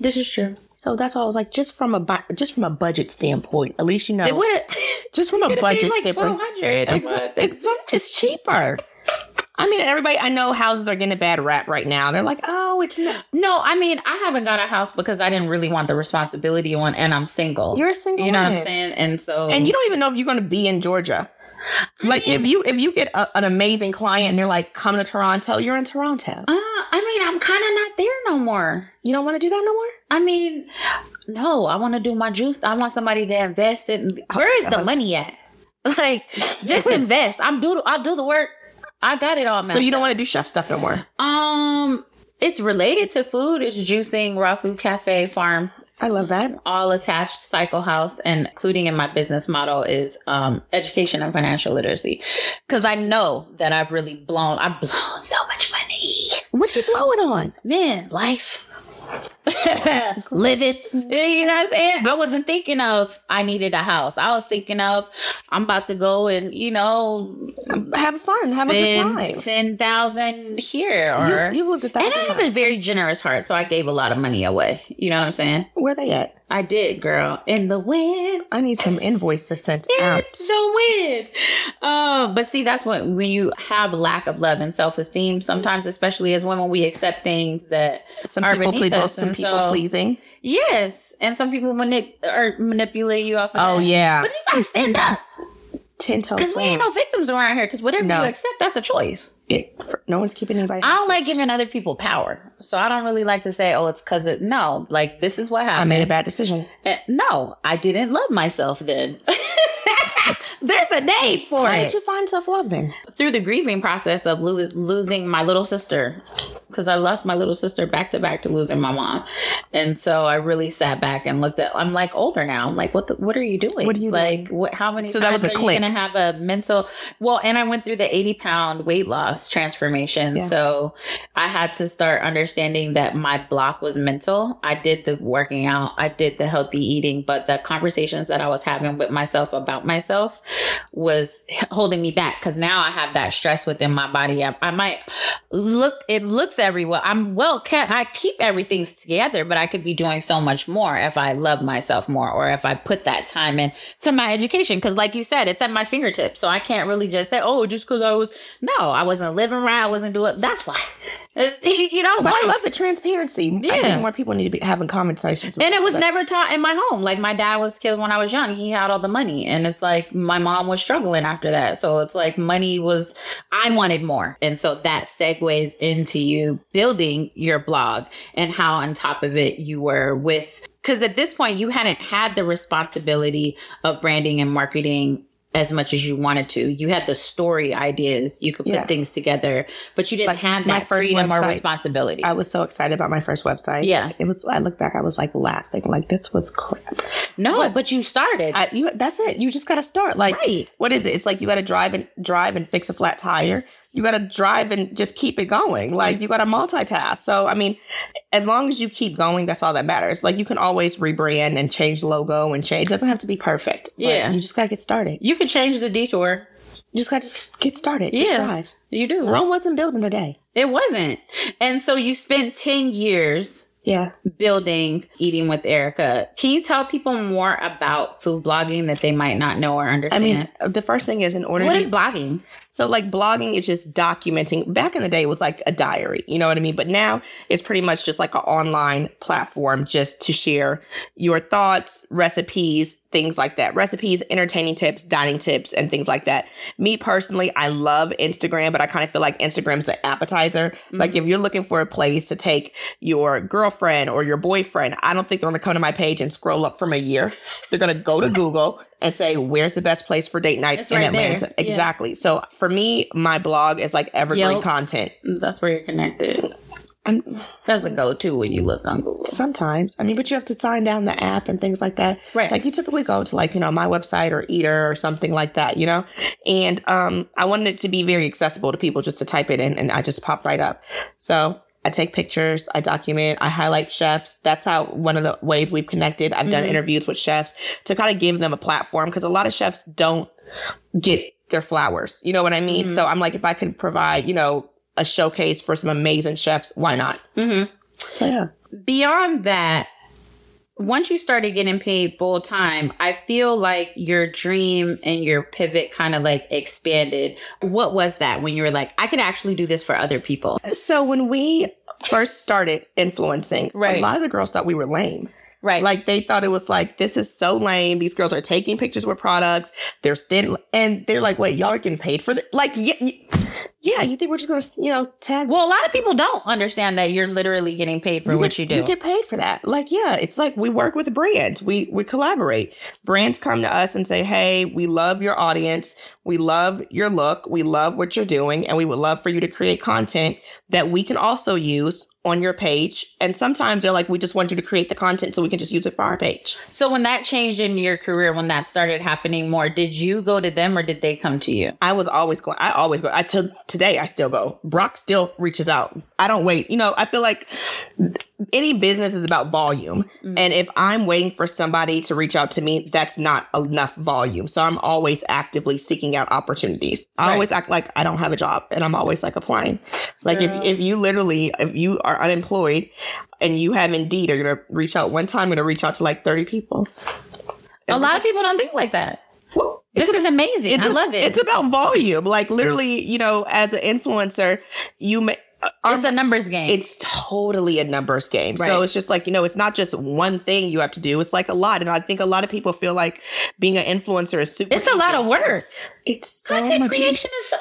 S1: this is true.
S2: So that's why I was like, just from a bu- just from a budget standpoint, at least you know,
S1: It would have
S2: just from a budget
S1: like
S2: standpoint,
S1: 1200 a month.
S2: it's, it's cheaper. I mean, everybody, I know houses are getting a bad rap right now. They're like, oh, it's not.
S1: No, I mean, I haven't got a house because I didn't really want the responsibility on, and I'm single.
S2: You're a single
S1: you know what I'm saying? And so,
S2: And you don't even know if you're going to be in Georgia. Like if you if you get a, an amazing client and they're like, come to Toronto, you're in Toronto.
S1: uh, I mean, I'm kind of not there no more.
S2: You don't want to do that no more.
S1: I mean, no, I want to do my juice. I want somebody to invest in. Where is the money at? It's like just invest. I'm do. I'll do the work. I got it all.
S2: So you don't want to do chef stuff no more.
S1: Um, it's related to food. It's juicing, raw food cafe, farm,
S2: I love that.
S1: all attached cycle house and including in my business model is um education and financial literacy because i know that i've really blown i've blown so much money
S2: What you blowing on?
S1: man life living you know what i'm saying i wasn't thinking of i needed a house i was thinking of i'm about to go and you know
S2: Have fun. Have a good time.
S1: 10000 here or
S2: You, you looked at that.
S1: and I have a very generous heart, so I gave a lot of money away. You know what I'm saying?
S2: Where they at?
S1: I did, girl. In the wind.
S2: I need some invoices sent out.
S1: It's the wind. Oh, but see, that's what when you have lack of love and self esteem, sometimes, especially as women, we accept things that
S2: Some
S1: are
S2: people
S1: beneath us, and
S2: people
S1: so-
S2: pleasing.
S1: yes, and some people manip- or manipulate you off of
S2: Oh
S1: that.
S2: yeah,
S1: But you gotta stand up
S2: ten toes.
S1: because we ain't no victims around here. Because whatever
S2: No.
S1: you accept, that's a choice.
S2: It, for- no one's keeping anybody.
S1: I don't like giving other people power, so I don't really like to say, "Oh, it's because it." No, like this is what happened.
S2: I made a bad decision.
S1: Uh, no, I didn't love myself then. There's a name for
S2: How
S1: it.
S2: How did you find self love then?
S1: Through the grieving process of lo- losing my little sister, because I lost my little sister back to back to losing my mom, and so I really sat back and looked at. I'm like older now. I'm like, what? The, what are you doing?
S2: What are you
S1: like? What? How many
S2: So that
S1: times
S2: was a
S1: are
S2: click.
S1: you gonna have a mental? Well, and I went through the 80 pound weight loss transformation,
S2: Yeah.
S1: so I had to start understanding that my block was mental. I did the working out, I did the healthy eating, but the conversations that I was having with myself about myself was holding me back because now I have that stress within my body. I, I might look, it looks everywhere. I'm well kept. I keep everything together, but I could be doing so much more if I love myself more or if I put that time in to my education. Cause like you said, it's at my fingertips. So I can't really just say, oh, just cause I was, no, I wasn't living right. I wasn't doing, that's why. you know,
S2: But I love the transparency. I
S1: Yeah.
S2: think more people need to be having conversations.
S1: and it was never taught in my home. Like my dad was killed when I was young. He had all the money. And it's like my mom was struggling after that. So it's like money was I wanted more. And so that segues into you building your blog and how on top of it you were with because at this point you hadn't had the responsibility of branding and marketing as much as you wanted to. You had the story ideas, you could put
S2: Yeah.
S1: things together, but you didn't
S2: Like,
S1: have
S2: my
S1: that
S2: first
S1: freedom or
S2: website,
S1: responsibility.
S2: I was so excited about my first website.
S1: Yeah.
S2: It was I look back, I was like laughing. Like this was crap.
S1: no,
S2: What?
S1: but you started.
S2: I, you, that's it. You just gotta start. Like
S1: Right.
S2: what is it? It's like you gotta drive and drive and fix a flat tire. You gotta drive and just keep it going. Like you gotta multitask. So I mean, as long as you keep going, that's all that matters. Like you can always rebrand and change logo and change. It doesn't have to be perfect.
S1: Yeah.
S2: You just gotta get started.
S1: you could change the detour.
S2: You just gotta get started. Just
S1: Yeah.
S2: drive.
S1: You do.
S2: Rome wasn't built in a day.
S1: It wasn't. And so you spent 10 years
S2: Yeah.
S1: building Eating with Erica. Can you tell people more about food blogging that they might not know or understand I
S2: mean, the first thing is in order
S1: what
S2: to
S1: is blogging?
S2: So like blogging is just documenting. Back in the day, it was like a diary. You know what I mean? But now it's pretty much just like an online platform just to share your thoughts, recipes, things like that. Recipes, entertaining tips, dining tips, and things like that. Me personally, I love Instagram, but I kind of feel like Instagram's the appetizer. Like mm-hmm. if you're looking for a place to take your girlfriend or your boyfriend, I don't think they're gonna come to my page and scroll up from a year. They're gonna go to Google and say, where's the best place for date night
S1: It's
S2: in
S1: right.
S2: Atlanta?
S1: Yeah.
S2: Exactly. So for me, my blog is like evergreen
S1: Yelp.
S2: content.
S1: That's where you're connected.
S2: And
S1: That's a go to when you look on Google.
S2: sometimes, I mean, but you have to sign down the app and things like that.
S1: Right.
S2: Like you typically go to like, you know, my website or Eater or something like that, you know? And um I wanted it to be very accessible to people just to type it in and I just pop right up. So I take pictures, I document, I highlight chefs. That's how one of the ways we've connected. I've done
S1: Mhm.
S2: interviews with chefs to kind of give them a platform because a lot of chefs don't get their flowers. You know what I mean?
S1: Mhm.
S2: So I'm like, if I could provide, you know, a showcase for some amazing chefs, why not?
S1: Mm-hmm.
S2: So yeah.
S1: Beyond that, once you started getting paid full time, I feel like your dream and your pivot kind of like expanded. What was that when you were like, I could actually do this for other people?
S2: So when we first started influencing,
S1: Right.
S2: a lot of the girls thought we were lame.
S1: Right.
S2: Like they thought it was like, this is so lame. These girls are taking pictures with products. They're still, and they're like, wait, y'all are getting paid for this? Like, yeah, yeah, you think we're just going to, you know, tag
S1: well, a lot of people don't understand that you're literally getting paid for what
S2: get,
S1: you do.
S2: You get paid for that. Like, yeah, it's like we work with brands. We we collaborate. Brands come to us and say, "Hey, we love your audience. We love your look. We love what you're doing, and we would love for you to create content that we can also use on your page." And sometimes they're like, "We just want you to create the content so we can just use it for our page."
S1: so when that changed in your career, when that started happening more, did you go to them or did they come to you?
S2: I was always going. I always go. I till today. I still go. Brock still reaches out. I don't wait. You know. I feel like any business is about volume,
S1: Mhm.
S2: and if I'm waiting for somebody to reach out to me, that's not enough volume. So I'm always actively seeking out opportunities. I
S1: Right.
S2: always act like I don't have a job, and I'm always like applying. Like
S1: Girl.
S2: if if you literally if you are unemployed and you have Indeed, are gonna reach out one time. I'm gonna reach out to like 30 people.
S1: A lot of people don't think like that.
S2: Well,
S1: This
S2: it's
S1: is amazing. I
S2: a-
S1: love it.
S2: It's about volume. Like literally, you know, as an influencer, you may. Uh, our-
S1: It's a numbers game.
S2: it's totally a numbers game.
S1: Right.
S2: So it's just like, you know, it's not just one thing you have to do. It's like a lot. And I think a lot of people feel like being an influencer is super
S1: it's a lot of work.
S2: It's so
S1: Content
S2: much
S1: creation is so,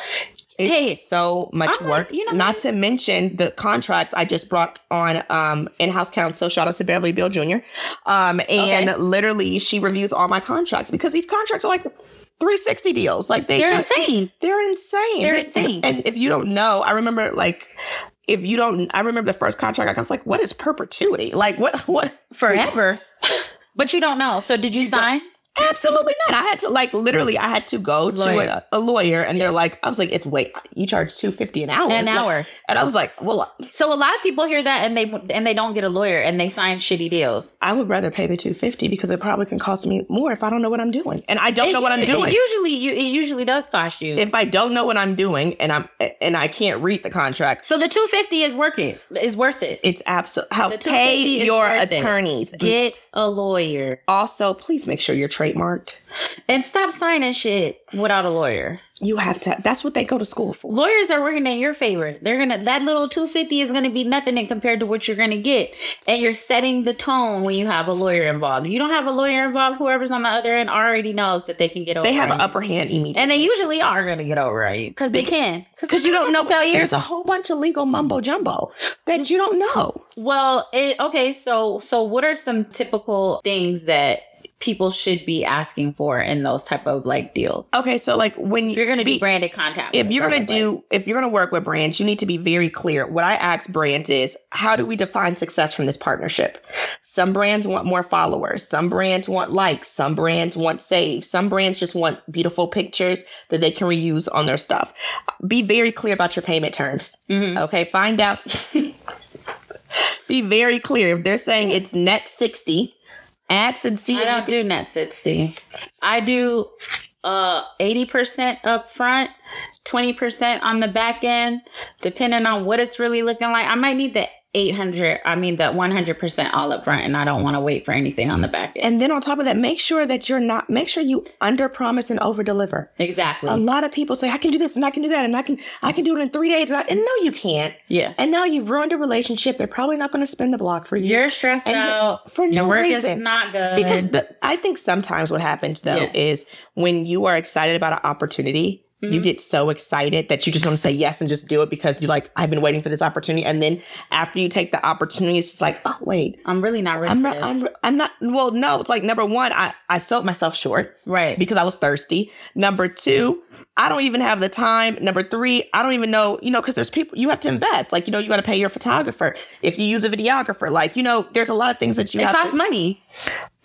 S2: it's
S1: Hey,
S2: so much
S1: I'm
S2: work.
S1: you know
S2: Not to mention the contracts I just brought on um in-house counsel. Shout out to Beverly Bill Jr. Um and
S1: Okay.
S2: literally she reviews all my contracts because these contracts are like 360 deals. Like they
S1: they're
S2: just-
S1: insane.
S2: they're insane.
S1: They're
S2: And-
S1: insane.
S2: And if you don't know, I remember like if you don't I remember the first contract I was like, what is perpetuity? Like what what
S1: Forever. but you don't know. So did you sign?
S2: Absolutely not. I had to like literally I had to go to a, a lawyer and they're like I was like it's wait you charge 250 an hour.
S1: An
S2: Like,
S1: hour.
S2: and I was like, well,
S1: So a lot of people hear that and they and they don't get a lawyer and they sign shitty deals.
S2: I would rather pay the 250 because it probably can cost me more if I don't know what I'm doing. And I don't
S1: It-
S2: know what I'm doing.
S1: It usually you it usually does cost you.
S2: if I don't know what I'm doing and I'm and I can't read the contract,
S1: so the 250 is worth it. Is worth it.
S2: it's absolutely how pay your
S1: worth it.
S2: attorneys.
S1: Get a lawyer
S2: Also, please make sure you're trademarked.
S1: and stop signing shit without a lawyer.
S2: You have to that's what they go to school for.
S1: Lawyers are working in your favor. They're gonna that little 250 is gonna be nothing in compared to what you're gonna get. And you're setting the tone when you have a lawyer involved. You don't have a lawyer involved, whoever's on the other end already knows that they can get over
S2: They have an
S1: you.
S2: upper hand immediately.
S1: And they usually are gonna get over on you. Because they can.
S2: because you don't know there's a whole bunch of legal mumbo jumbo that you don't know.
S1: Well, it, okay, so so what are some typical things that people should be asking for in those type of like deals?
S2: Okay, so like when
S1: If you're gonna
S2: be-
S1: do branded content,
S2: if you're gonna
S1: like-
S2: do if you're gonna work with brands you need to be very clear. What i ask brands is how do we define success from this partnership? Some brands want more followers. Some brands want likes. Some brands want saves. Some brands just want beautiful pictures that they can reuse on their stuff. Be very clear about your payment terms
S1: Mhm.
S2: okay? Find out. Be very clear. If they're saying it's net 60 ask and see
S1: I don't do net 60. I do uh 80% up front, 20% on the back end, depending on what it's really looking like. I might need the 800, I mean the 100% all up front and I don't want to wait for anything on the back end.
S2: and then on top of that make sure that you're not make sure you under promise and over deliver
S1: exactly.
S2: a lot of people say I can do this and I can do that and I can I can do it in three days and, I, and no you can't
S1: yeah.
S2: and now you've ruined a relationship they're probably not going to spend the block for you
S1: You're stressed
S2: And
S1: out.
S2: for
S1: Your
S2: no
S1: work
S2: reason.
S1: is not good.
S2: because the, I think sometimes what happens though
S1: Yes.
S2: is when you are excited about an opportunity you
S1: Mhm.
S2: get so excited that you just want to say yes and just do it because you're like I've been waiting for this opportunity and then after you take the opportunity it's just like oh wait
S1: I'm really not ready
S2: I'm
S1: for
S2: not,
S1: this.
S2: I'm, I'm not well no it's like number one I, I sold myself short
S1: right.
S2: because I was thirsty. Number two, I don't even have the time. Number three, I don't even know, you know, because there's people you have to invest. Like, you know, you got to pay your photographer. If you use a videographer, like, you know, there's a lot of things that you
S1: it costs
S2: to.
S1: money.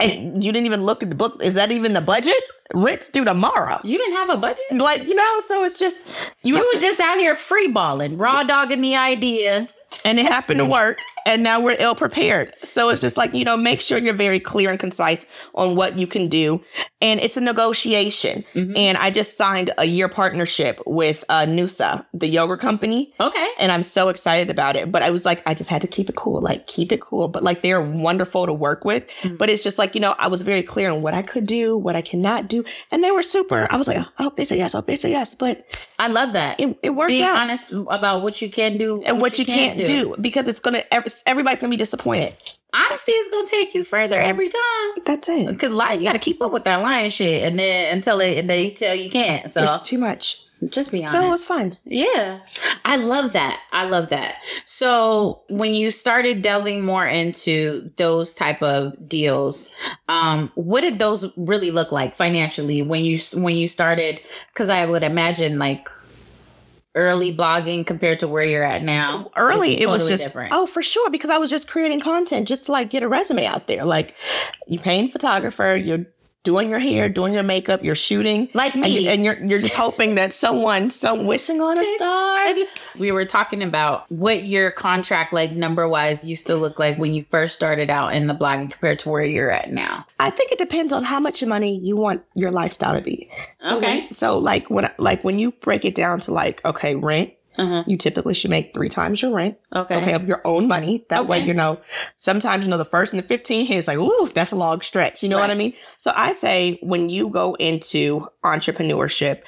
S2: And you didn't even look at the book. Is that even the budget? Let's do tomorrow.
S1: You didn't have a budget?
S2: Like, you know, so it's just, you,
S1: You was
S2: to-
S1: just out here free balling, raw dogging the idea.
S2: and it happened to work. And now we're ill prepared. So it's just like, you know, make sure you're very clear and concise on what you can do. And it's a negotiation.
S1: Mhm.
S2: And I just signed a year partnership with uh, Nusa, the yoga company.
S1: Okay.
S2: And I'm so excited about it. But I was like, I just had to keep it cool, like keep it cool. But like they're wonderful to work with.
S1: Mhm.
S2: But it's just like, you know, I was very clear on what I could do, what I cannot do. And they were super. I was like, I hope they say yes. I hope they say yes. But
S1: I love that.
S2: it, it worked
S1: Being
S2: out.
S1: honest about what you can do
S2: and what, you can't, do. because it's gonna ev- everybody's gonna be disappointed.
S1: Honesty is gonna take you further every time.
S2: That's it.
S1: Cause lie, you got to keep up with that lying shit, and then until they they tell you can't. So
S2: It's too much.
S1: just be honest.
S2: So it's fun.
S1: Yeah. I love that. I love that. So when you started delving more into those type of deals, um, what did those really look like financially when you when you started? Because I would imagine like early blogging compared to where you're at now.
S2: Oh, early,
S1: is
S2: it was just
S1: different.
S2: oh for sure because I was just creating content just to like get a resume out there. Like you paying photographer, you're doing your hair, doing your makeup, you're shooting,
S1: like
S2: and,
S1: me.
S2: you, and you're you're just hoping that someone, some wishing on a star.
S1: we were talking about what your contract like number wise used to look like when you first started out in the blogging compared to where you're at now.
S2: I think it depends on how much money you want your lifestyle to be. So
S1: Okay.
S2: when- so like when like when you break it down to like okay rent,
S1: Uh-huh.
S2: you typically should make three times your rent.
S1: Okay.
S2: okay, of your own money. That way, you know, sometimes, you know, the first and the 15 hits like, ooh, that's a long stretch. You know what I mean? So I say when you go into entrepreneurship,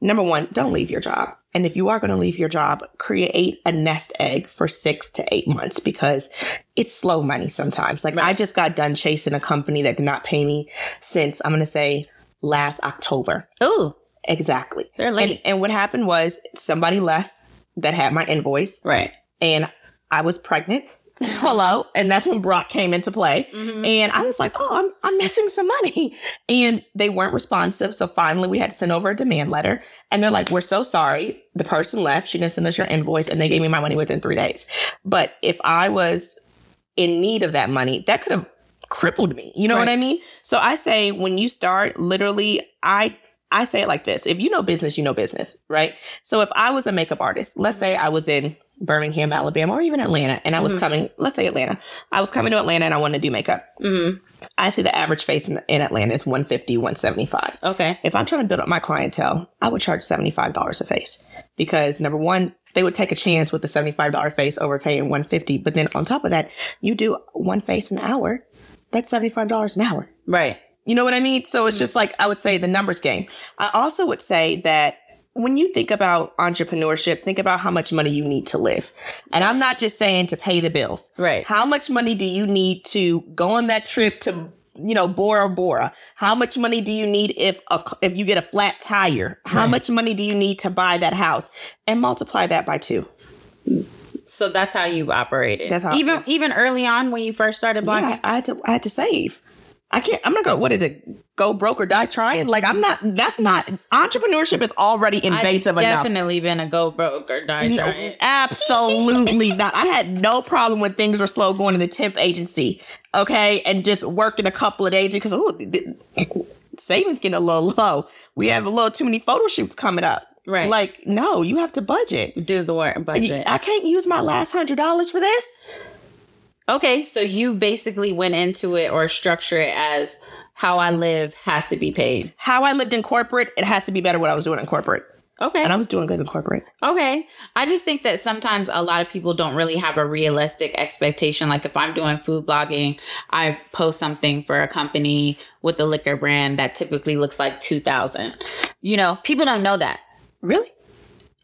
S2: number one, don't leave your job. And if you are going to leave your job, create a nest egg for six to eight months because it's slow money sometimes. Like
S1: Right.
S2: I just got done chasing a company that did not pay me since I'm going to say last October.
S1: Ooh,
S2: Exactly.
S1: they're
S2: And,
S1: late.
S2: and what happened was somebody left that had my invoice
S1: right.
S2: and I was pregnant. Hello. And that's when Brock came into play.
S1: Mhm.
S2: And I was like, oh, I'm, I'm missing some money. And they weren't responsive. So finally, we had to send over a demand letter. And they're like, we're so sorry. The person left. She didn't send us your invoice. And they gave me my money within three days. But if I was in need of that money, that could have crippled me. You know what I mean? So I say, when you start, literally, I. I say it like this. If you know business, you know business, right? So if I was a makeup artist, let's say I was in Birmingham, Alabama, or even Atlanta, and I was
S1: Mhm.
S2: coming, let's say Atlanta. I was coming to Atlanta and I wanted to do makeup.
S1: Mhm.
S2: I see the average face in, in Atlanta is 150, 175.
S1: Okay.
S2: If I'm trying to build up my clientele, I would charge $75 a face because number one, they would take a chance with the $75 face over paying 150. But then on top of that, you do one face an hour. That's $75 an hour.
S1: Right.
S2: You know what I mean? So it's mm-hmm. just like I would say the numbers game. I also would say that when you think about entrepreneurship, think about how much money you need to live. And I'm not just saying to pay the bills.
S1: Right.
S2: How much money do you need to go on that trip to, you know, Bora Bora? How much money do you need if a, if you get a flat tire? How
S1: Right.
S2: much money do you need to buy that house? And multiply that by two.
S1: So that's how you operated.
S2: That's how-
S1: even
S2: yeah.
S1: even early on when you first started blogging.
S2: Yeah, I had to I had to save. I can't. I'm not gonna. What is it? Go broke or die trying. Like I'm not. That's not. Entrepreneurship is already invasive
S1: I've
S2: enough.
S1: definitely been a go broke or die
S2: No,
S1: trying.
S2: absolutely not. I had no problem when things were slow going in the temp agency. Okay, and just working a couple of days because oh, savings getting a little low. We have a little too many photo shoots coming up.
S1: Right.
S2: Like no, you have to budget.
S1: Do the work budget.
S2: I can't use my last hundred dollars for this.
S1: Okay, so you basically went into it or structure it as how I live has to be paid.
S2: How I lived in corporate, it has to be better what I was doing in corporate,
S1: Okay.
S2: and I was doing good in corporate.
S1: Okay. I just think that sometimes a lot of people don't really have a realistic expectation. Like if I'm doing food blogging, I post something for a company with a liquor brand that typically looks like 2000. You know, people don't know that.
S2: Really?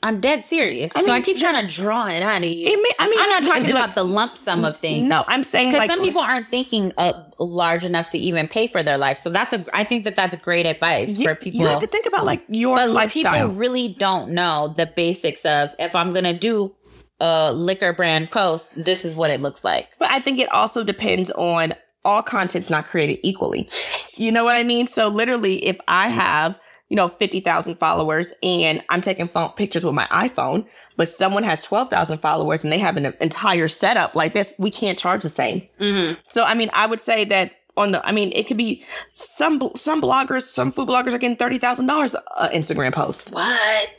S1: I'm dead serious.
S2: I
S1: so I keep trying to draw it out of you.
S2: It may, I mean,
S1: I'm not talking
S2: look,
S1: about the lump sum of things.
S2: No, I'm saying
S1: Because
S2: like
S1: some people aren't thinking uh, large enough to even pay for their life. So that's a, I think that that's great advice
S2: you,
S1: for people.
S2: You have to think about like your
S1: but
S2: lifestyle.
S1: people really don't know the basics of if I'm gonna do a liquor brand post, this is what it looks like.
S2: But I think it also depends on all content's not created equally. You know what I mean? So literally, if I have you know fifty thousand followers and I'm taking phone pictures with my iPhone, but someone has twelve thousand followers and they have an entire setup like this, we can't charge the same.
S1: Mm-hmm.
S2: So I mean, I would say that on the, I mean, it could be some some bloggers, some food bloggers are getting thirty thousand dollars a Instagram post.
S1: What?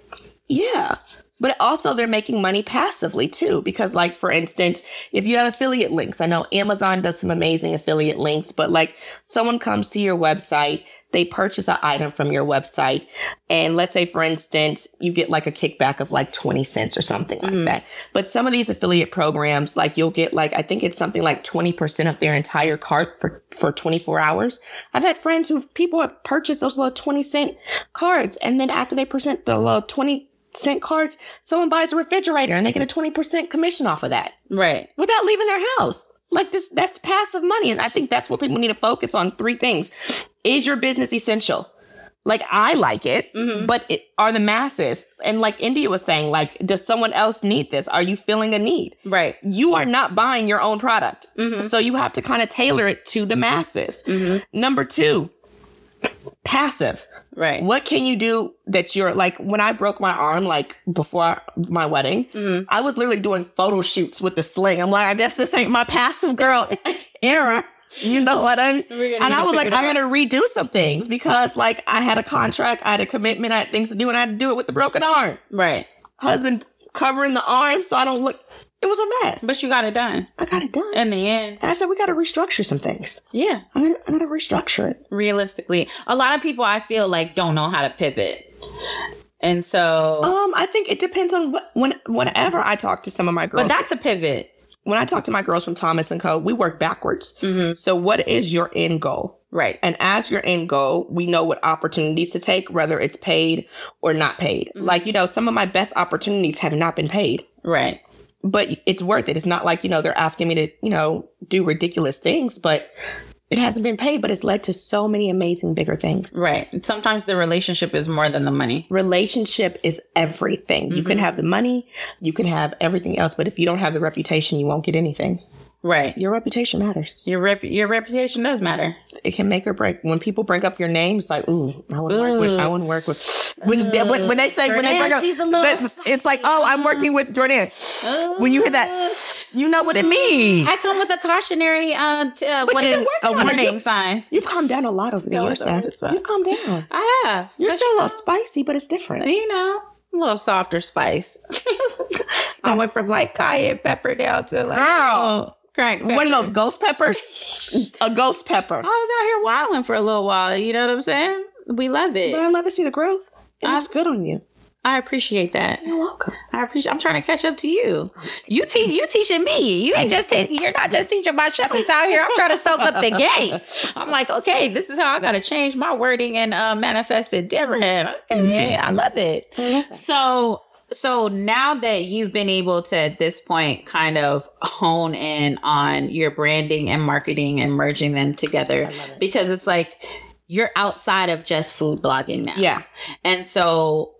S2: Yeah. But also they're making money passively too. Because like, for instance, if you have affiliate links, I know Amazon does some amazing affiliate links, but like someone comes to your website, they purchase an item from your website. And let's say, for instance, you get like a kickback of like 20 cents or something like
S1: Mhm.
S2: that. But some of these affiliate programs, like you'll get like, I think it's something like 20% of their entire cart for, for 24 hours. I've had friends who people have purchased those little 20 cent cards. And then after they present the little 20 cent cards, someone buys a refrigerator and they get a 20% commission off of that
S1: Right.
S2: without leaving their house. Like this, that's passive money. And I think that's what people need to focus on. Three things. Is your business essential? Like I like it,
S1: Mhm.
S2: but it, are the masses? And like India was saying, like, does someone else need this? Are you feeling a need?
S1: Right.
S2: You are not buying your own product.
S1: Mhm.
S2: So you have to kind of tailor it to the masses.
S1: Mm-hmm.
S2: Number two, passive.
S1: Right.
S2: What can you do that you're like when I broke my arm like before my wedding,
S1: Mhm.
S2: I was literally doing photo shoots with the sling. I'm like, I guess this ain't my passive girl era. You know what I mean? And I was like, I gotta redo some things because like I had a contract, I had a commitment, I had things to do, and I had to do it with the broken arm.
S1: Right.
S2: Husband covering the arm so I don't look it was a mess.
S1: But you got it done
S2: I got it done.
S1: in the end.
S2: And I said, we gotta restructure some things.
S1: Yeah.
S2: I'm I'm gonna restructure it.
S1: Realistically, a lot of people I feel like don't know how to pivot, and so.
S2: Um, I think it depends on what when whenever I talk to some of my girls.
S1: but that's a pivot.
S2: when I talk to my girls from Thomas and Co, we work backwards.
S1: Mm-hmm.
S2: So what is your end goal?
S1: Right.
S2: And as your end goal, we know what opportunities to take, whether it's paid or not paid.
S1: Mhm.
S2: Like, you know, some of my best opportunities have not been paid,
S1: Right.
S2: But it's worth it. It's not like, you know, they're asking me to, you know, do ridiculous things, but it hasn't been paid, but it's led to so many amazing bigger things.
S1: Right. Sometimes the relationship is more than the money.
S2: Relationship is everything. You can
S1: Mhm.
S2: have the money, you can have everything else, but if you don't have the reputation, you won't get anything.
S1: Right.
S2: Your reputation matters.
S1: Your rep- your reputation does matter.
S2: it can make or break. When people bring up your name, it's like, ooh, I wouldn't work with. I
S1: Ooh.
S2: wouldn't work with. with when, when they say when they
S1: Jourdan,
S2: bring up,
S1: she's a little
S2: it's like, oh, I'm working with Jourdan. When you hear that, you know what it means.
S1: I come with a cautionary, uh, t- uh
S2: But
S1: what
S2: you've
S1: is
S2: been
S1: a
S2: working on it.
S1: warning
S2: You-
S1: sign.
S2: You've calmed down a lot over the
S1: No,
S2: years. Now
S1: fine, it's fine.
S2: you've calmed down.
S1: I have.
S2: You're still a little spicy, but it's different.
S1: you know, a little softer spice. I went from like cayenne pepper down to like
S2: Girl.
S1: Crack.
S2: One of those ghost peppers. a ghost pepper.
S1: I was out here wilding for a little while. You know what I'm saying? We love it.
S2: But I love to see the growth. It looks good on you.
S1: I appreciate that.
S2: You're welcome.
S1: I appreciate. I'm trying to catch up to you. You teach. You teaching me. You ain't just. te- You're not just teaching my shepherds out here. I'm trying to soak up the game. I'm like, okay, this is how I got to change my wording and uh, manifest it different. Okay, I love it. So, so now that you've been able to at this point kind of hone in on your branding and marketing and merging them together,
S2: it.
S1: because it's like you're outside of just food blogging now.
S2: Yeah.
S1: And so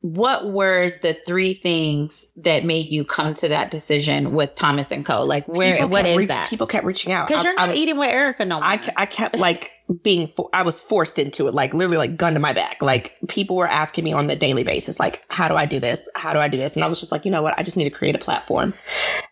S1: what were the three things that made you come to that decision with Thomas and Co? Like where
S2: People
S1: what
S2: kept reach-
S1: that?
S2: People kept reaching out.
S1: Because you're not
S2: was-
S1: eating with Erica no more.
S2: I, I kept like being, fo- I was forced into it, like literally like gun to my back. Like people were asking me on the daily basis, like, how do I do this? How do I do this? And I was just like, you know what? I just need to create a platform.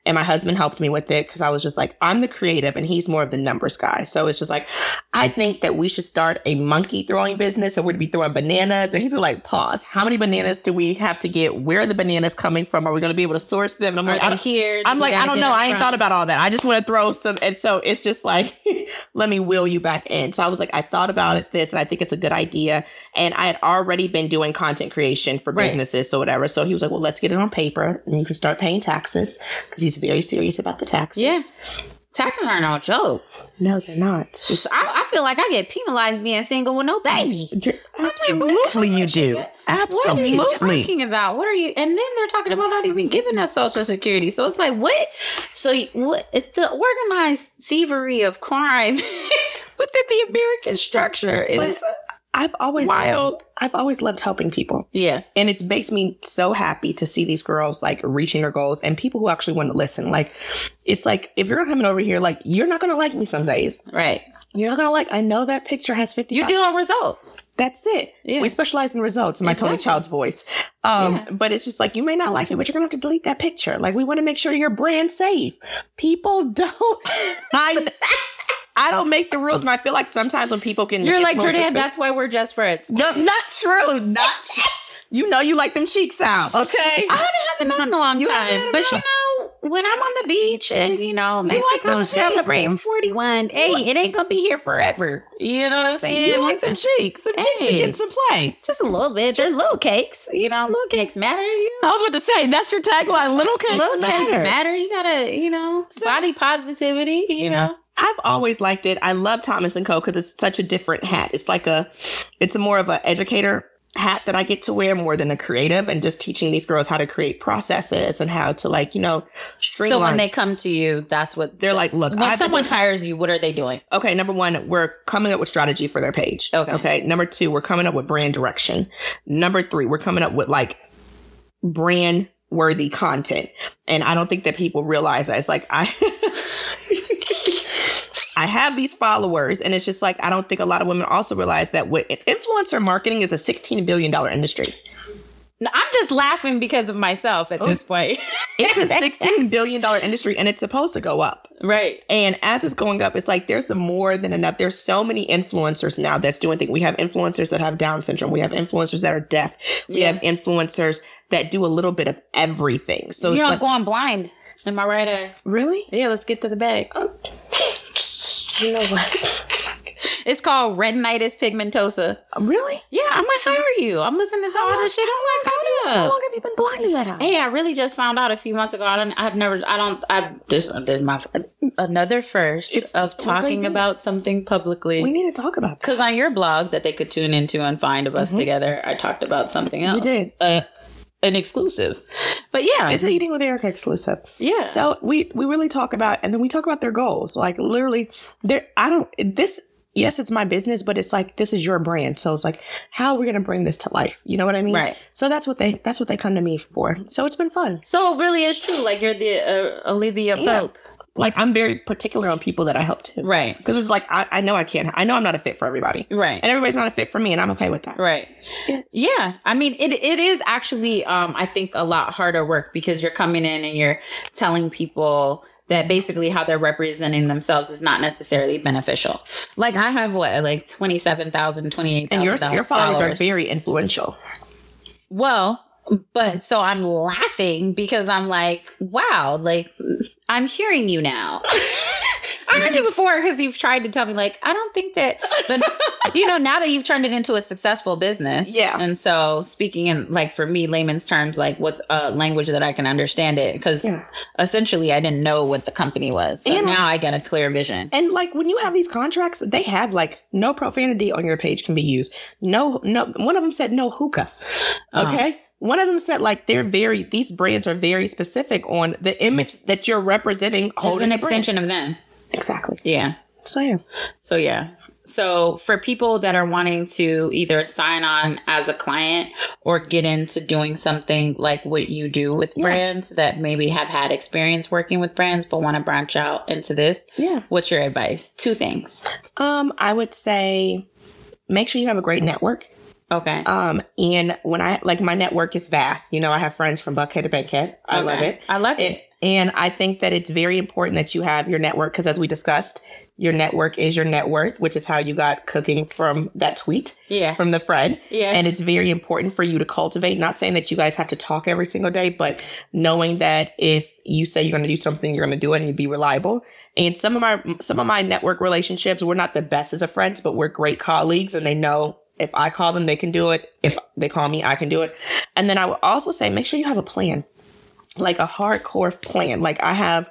S2: And my husband helped me with it because I was just like, I'm the creative and he's more of the numbers guy. So it's just like, I think that we should start a monkey throwing business and we're to be throwing bananas. And he's like, pause. How many bananas do we have to get? Where are the bananas coming from? Are we going to be able to source them? And I'm
S1: Are
S2: like, I
S1: they
S2: don't-
S1: here?
S2: I'm like, I don't know. I ain't
S1: front.
S2: thought about all that. I just want to throw some. And so it's just like, let me wheel you back in. So I was like, I thought about it, this, and I think it's a good idea. And I had already been doing content creation for
S1: Right.
S2: businesses, so whatever. So he was like, well, let's get it on paper and you can start paying taxes because he's very serious about the taxes.
S1: Yeah. Taxes aren't no joke.
S2: No, they're not.
S1: I, I feel like I get penalized being single with no baby.
S2: you're- absolutely, you do. Absolutely.
S1: What are you talking about? What are you? And then they're talking about not even giving us social security. So it's like, what? So what? It's the organized thievery of crime within the American structure is
S2: I've always
S1: wild.
S2: I've always loved helping people.
S1: Yeah,
S2: And it makes me so happy to see these girls like reaching their goals and people who actually want to listen. Like, it's like, if you're coming over here, like, you're not going to like me some days.
S1: right.
S2: You're not going to like, I know that picture has 50.
S1: You deal on results.
S2: That's it.
S1: Yeah.
S2: We specialize in results in my Toni
S1: Exactly.
S2: Childs voice. Um,
S1: Yeah.
S2: But it's just like, you may not like it, but you're going to have to delete that picture. Like, we want to make sure your brand safe. People don't. I, I don't make the rules. And I feel like sometimes when people can.
S1: You're like
S2: Jourdan.
S1: That's why we're just friends.
S2: no, not true. Not true. You know you like them cheeks out, okay?
S1: I haven't had them out in a long
S2: You
S1: time, but you know, when I'm on the beach and you know
S2: like
S1: Mexico's
S2: cheeks.
S1: celebrating 41, hey, it ain't gonna be here forever. You know what I'm saying?
S2: You like some cheeks. Some cheeks
S1: Hey.
S2: be getting some play.
S1: Just a little bit. Just little cakes. You know, little cakes matter. You know?
S2: I was about to say, that's your tagline. Little cakes
S1: little cakes
S2: matter.
S1: matter. You gotta, you know, body positivity. You know,
S2: I've um, always liked it. I love Thomas and Co. because it's such a different hat. It's like a, it's a more of an educator hat that I get to wear more than a creative and just teaching these girls how to create processes and how to like, you know, streamline.
S1: so when they come to you, that's what.
S2: they're like, look,
S1: When
S2: I've been-
S1: someone hires you, what are they doing?
S2: Okay, number one, we're coming up with strategy for their page.
S1: Okay.
S2: Okay. Number two, we're coming up with brand direction. Number three, we're coming up with like brand worthy content. And I don't think that people realize that. It's like I I have these followers, and it's just like I don't think a lot of women also realize that what influencer marketing is a $16 billion industry.
S1: No, I'm just laughing because of myself at this point.
S2: It's a $16 billion industry and it's supposed to go up.
S1: right.
S2: And as it's going up, it's like there's more than enough. There's so many influencers now that's doing things. We have influencers that have Down syndrome. We have influencers that are deaf. We
S1: Yeah.
S2: have influencers that do a little bit of everything. So
S1: You're not
S2: like,
S1: going blind. Am I right? Uh,
S2: really?
S1: yeah, let's get to the bag.
S2: You know what?
S1: It's called retinitis pigmentosa.
S2: really?
S1: Yeah, I'm gonna show you. I'm listening to all this shit. I'm like,
S2: How
S1: hold up.
S2: long have you been blind to that? eye?
S1: Hey, I really just found out a few months ago. I don't. I've never. I don't. I've this did my another first
S2: It's-
S1: of talking about something publicly.
S2: We need to talk about.
S1: Because on your blog that they could tune into and find of us together, I talked about something else.
S2: You did.
S1: Uh, an exclusive. But yeah,
S2: It's eating with Erica exclusive.
S1: yeah.
S2: So we we really talk about, and then we talk about their goals. Like literally, there. I don't. This. Yes, it's my business, but it's like this is your brand. So it's like, how we're we gonna bring this to life? You know what I mean?
S1: Right.
S2: So that's what they that's what they come to me for. So it's been fun.
S1: so it really is true. Like you're the uh, Olivia
S2: Yeah.
S1: Pope,
S2: Like I'm very particular on people that I help too.
S1: right?
S2: Because it's like I, I know I can't. I know I'm not a fit for everybody,
S1: Right.
S2: and everybody's not a fit for me, and I'm okay with that.
S1: Right.
S2: Yeah.
S1: Yeah. I mean, it it is actually, um, I think a lot harder work because you're coming in and you're telling people that basically how they're representing themselves is not necessarily beneficial. Like I have what, like 27,000, 28,000
S2: And your your followers are very influential.
S1: well, but so I'm laughing because I'm like, wow, like I'm hearing you now. I heard you before because you've tried to tell me, like, I don't think that, but you know, now that you've turned it into a successful business.
S2: Yeah.
S1: And so speaking in, like, for me, layman's terms, like with a language that I can understand it, because
S2: Yeah.
S1: essentially I didn't know what the company was. So
S2: And-
S1: now I get a clear vision.
S2: And like when you have these contracts, they have like no profanity on your page can be used. No, no. One of them said no hookah.
S1: Uh-huh.
S2: Okay. One of them said like they're very these brands are very specific on the image that you're representing.
S1: It's an
S2: the brand.
S1: extension of them.
S2: Exactly.
S1: Yeah.
S2: So yeah.
S1: So yeah. So, for people that are wanting to either sign on as a client or get into doing something like what you do with
S2: Yeah.
S1: brands that maybe have had experience working with brands but want to branch out into this,
S2: Yeah.
S1: what's your advice? Two things.
S2: Um, I would say make sure you have a great network.
S1: Okay.
S2: Um, and when I like my network is vast. You know, I have friends from Buckhead to Bankhead. I love it.
S1: I love it.
S2: and I think that it's very important that you have your network because, as we discussed, your network is your net worth, which is how you got cooking from that tweet
S1: Yeah.
S2: from the Fred.
S1: Yeah.
S2: And it's very important for you to cultivate. Not saying that you guys have to talk every single day, but knowing that if you say you're going to do something, you're going to do it and you be reliable. And some of my some of my network relationships, we're not the best as a friends, but we're great colleagues, and they know if I call them, they can do it. If they call me, I can do it. And then I would also say, make sure you have a plan like a hardcore plan. Like I have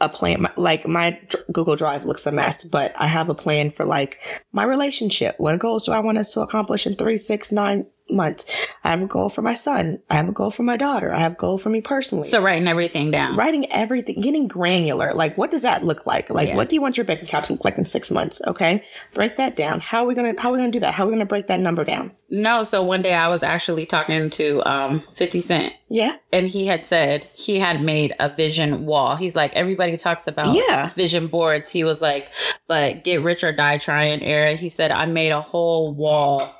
S2: a plan, like my Google Drive looks a mess, but I have a plan for like my relationship. What goals do I want us to accomplish in three, six, nine months? I have a goal for my son. I have a goal for my daughter. I have a goal for me personally.
S1: so, writing everything down.
S2: Writing everything, getting granular. Like, what does that look like? Like,
S1: Yeah.
S2: what do you want your bank account to look like in six months? Okay, break that down. How are we gonna How are we gonna do that? How are we gonna break that number down?
S1: No, so one day I was actually talking to um 50 Cent
S2: Yeah,
S1: and he had said he had made a vision wall. He's like, everybody talks about
S2: yeah,
S1: vision boards. He was like, but get rich or die trying, era. He said, I made a whole wall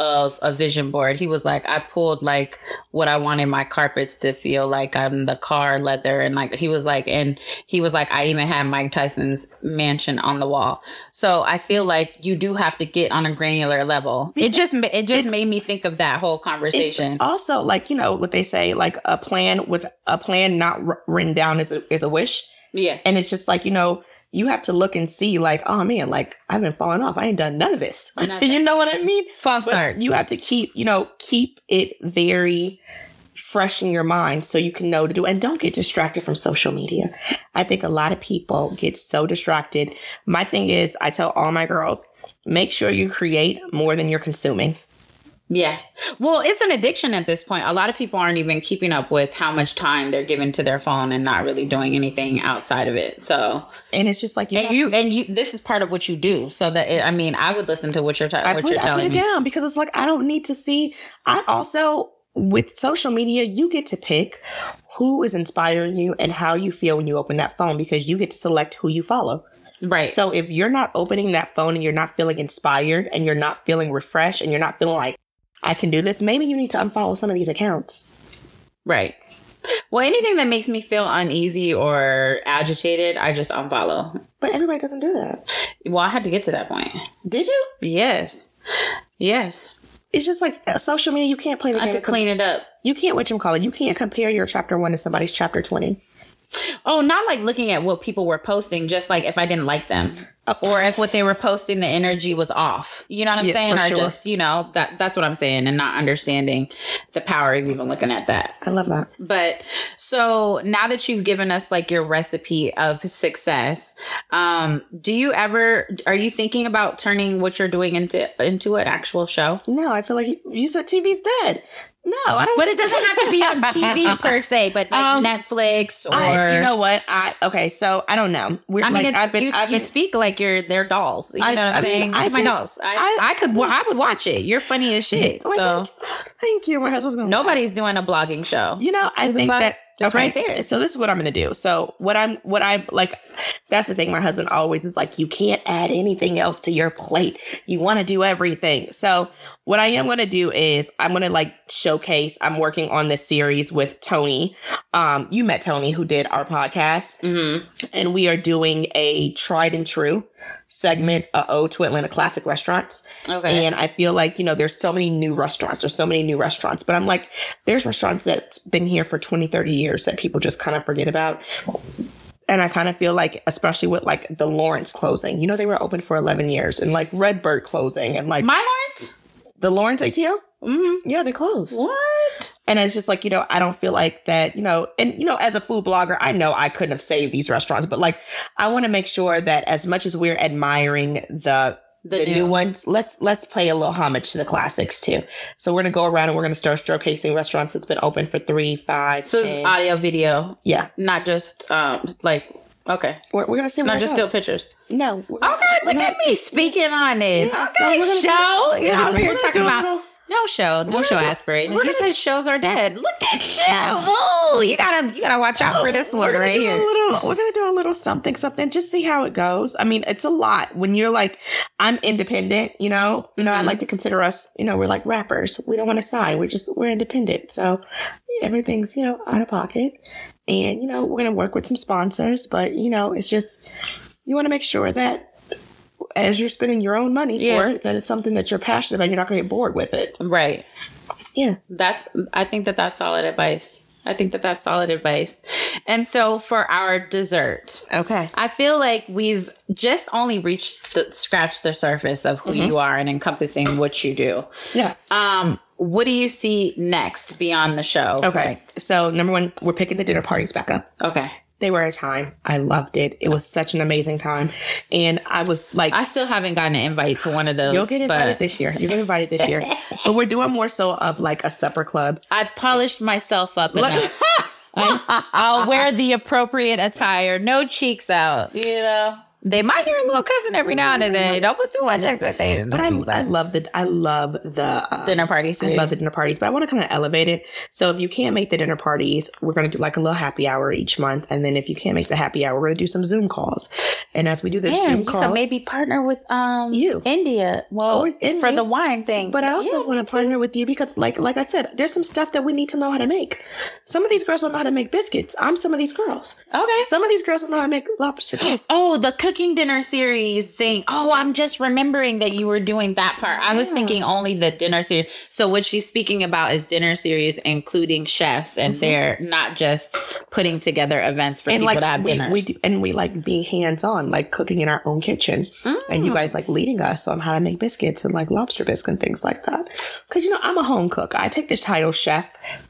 S1: of a vision board. He was like, I pulled like what I wanted my carpets to feel like on the car leather. And like, he was like, and he was like, I even had Mike Tyson's mansion on the wall. So I feel like you do have to get on a granular level. It just, it just
S2: It's-
S1: made me think of that whole conversation.
S2: Also like you know what they say, like a plan with a plan not written down is a, is a wish,
S1: yeah.
S2: and it's just like you know you have to look and see like oh man, like I've been falling off. I ain't done none of this. You know what I mean?
S1: False start.
S2: you have to keep you know keep it very fresh in your mind so you can know to do and don't get distracted from social media. I think a lot of people get so distracted. My thing is I tell all my girls, make sure you create more than you're consuming.
S1: Yeah. Well, it's an addiction at this point. A lot of people aren't even keeping up with how much time they're giving to their phone and not really doing anything outside of it. So,
S2: And it's just like you
S1: and you
S2: to-
S1: and you this is part of what you do. So that it, I mean, I would listen to what you're ta-
S2: I
S1: what
S2: put,
S1: you're
S2: I put
S1: telling
S2: it
S1: me.
S2: down because it's like I don't need to see. I also with social media, you get to pick who is inspiring you and how you feel when you open that phone because you get to select who you follow.
S1: Right.
S2: So if you're not opening that phone and you're not feeling inspired and you're not feeling refreshed and you're not feeling like I can do this, maybe you need to unfollow some of these accounts.
S1: right. Well, anything that makes me feel uneasy or agitated, I just unfollow.
S2: But everybody doesn't do that.
S1: Well, I had to get to that point.
S2: Did you?
S1: Yes. Yes.
S2: It's just like uh, social media. You can't play the
S1: I
S2: game.
S1: to clean it up.
S2: You can't what you call it. You can't compare your chapter one to somebody's chapter twenty.
S1: Oh, not like looking at what people were posting, just like if I didn't like them. Or if what they were posting, the energy was off. You know what I'm
S2: Yeah,
S1: saying? Or
S2: sure.
S1: just, you know, that that's what I'm saying and not understanding the power of even looking at that.
S2: I love that.
S1: But so now that you've given us like your recipe of success, um, do you ever are you thinking about turning what you're doing into into an actual show?
S2: No, I feel like you said TV's dead. No, I don't.
S1: But it doesn't have to be on TV per se, but like
S2: Um,
S1: Netflix or
S2: I, you know what? I okay. So I don't know. We're
S1: I mean,
S2: like, I've been,
S1: you,
S2: I've
S1: you speak like you're their dolls. You
S2: I-
S1: know what I'm saying?
S2: I
S1: It's my dolls. I,
S2: I-
S1: could, I would watch it. You're funny as shit.
S2: Like,
S1: so
S2: thank you. My husband's going.
S1: nobody's doing a blogging show.
S2: You know, I think that
S1: That's right there.
S2: So this is what I'm going to do. So what I'm, what I'm like, that's the thing. My husband always is like, you can't add anything else to your plate. You want to do everything. So what I am going to do is I'm going to like showcase. I'm working on this series with Tony. Um, you met Tony who did our podcast,
S1: Mm-hmm.
S2: and we are doing a tried and true segment, uh, Ode to Atlanta Classic Restaurants.
S1: Okay.
S2: And I feel like, you know, there's so many new restaurants. There's so many new restaurants. But I'm like, there's restaurants that's been here for 20, 30 years that people just kind of forget about. And I kind of feel like, especially with like the Lawrence closing, you know, they were open for 11 years and like Redbird closing and like
S1: My Lawrence?
S2: the Lawrence ATL.
S1: Mm-hmm.
S2: Yeah, they closed.
S1: What?
S2: And it's just like, you know, I don't feel like that, you know, and, you know, as a food blogger, I know I couldn't have saved these restaurants, but like, I want to make sure that as much as we're admiring the,
S1: The,
S2: the,
S1: new.
S2: new. ones, let's, let's play a little homage to the classics too. So we're going to go around and we're going to start showcasing restaurants that's been open for three, five,
S1: So it's audio, video,
S2: yeah.
S1: not just um like Okay.
S2: We're, we're gonna see. Not
S1: just still pictures.
S2: No.
S1: Okay, look at me speaking on it.
S2: Yeah, so
S1: okay,
S2: gonna-
S1: show. You know, I'm here talking about no show, no show aspirations. You said shows are dead. Look at you. Ooh, you gotta you gotta watch out for this one right
S2: do
S1: here.
S2: A little, we're gonna do a little something, something. Just see how it goes. I mean, it's a lot when you're like, I'm independent. You know, you know. I
S1: Mhm.
S2: like to consider us. You know, we're like rappers. We don't want to sign. We're just we're independent. So everything's you know out of pocket, and you know we're gonna work with some sponsors. But you know, it's just you want to make sure that. As you're spending your own money
S1: Yeah.
S2: for it, that it's something that you're passionate about. You're not going to get bored with it.
S1: Right.
S2: Yeah.
S1: That's I think that that's solid advice. I think that that's solid advice. And so for our dessert,
S2: Okay.
S1: I feel like we've just only reached the scratched the surface of who
S2: Mm-hmm.
S1: you are and encompassing what you do.
S2: Yeah.
S1: Um, what do you see next beyond the show?
S2: Okay.
S1: Like,
S2: So number one, we're picking the dinner parties back up.
S1: okay.
S2: They were a time. I loved it. It was such an amazing time. And I was like,
S1: I still haven't gotten an invite to one of those.
S2: you'll get invited
S1: but
S2: this year. You'll get invited this year. but we're doing more so of like a supper club.
S1: I've polished myself up enough. I, I'll wear the appropriate attire, no cheeks out. You know, they might hear a little cousin every now and then. Don't put too much expectation.
S2: But I, I love the I love the uh,
S1: dinner party
S2: I love the dinner parties, but I want to kind of elevate it. So if you can't make the dinner parties, we're going to do like a little happy hour each month, and then if you can't make the happy hour, we're going to do some Zoom calls. And as we do the Zoom calls,
S1: maybe partner with um
S2: You.
S1: India. Well,
S2: India.
S1: for the wine thing.
S2: But I also
S1: Yeah.
S2: want to partner with you because, like, like I said, there's some stuff that we need to know how to make. Some of these girls don't know how to make biscuits. I'm some of these girls.
S1: okay.
S2: Some of these girls don't know how to make lobster biscuits.
S1: Oh, the cooking dinner series thing. Oh, I'm just remembering that you were doing that part. I was
S2: Yeah.
S1: thinking only the dinner series. So what she's speaking about is dinner series, including chefs, and they're not just putting together events for
S2: Mm-hmm. and
S1: people
S2: like
S1: to have
S2: we,
S1: dinners.
S2: we do, and we like being hands on, like cooking in our own kitchen, and you
S1: Mm.
S2: guys like leading us on how to make biscuits and like lobster biscuits and things like that. Because you know I'm a home cook. I take this title chef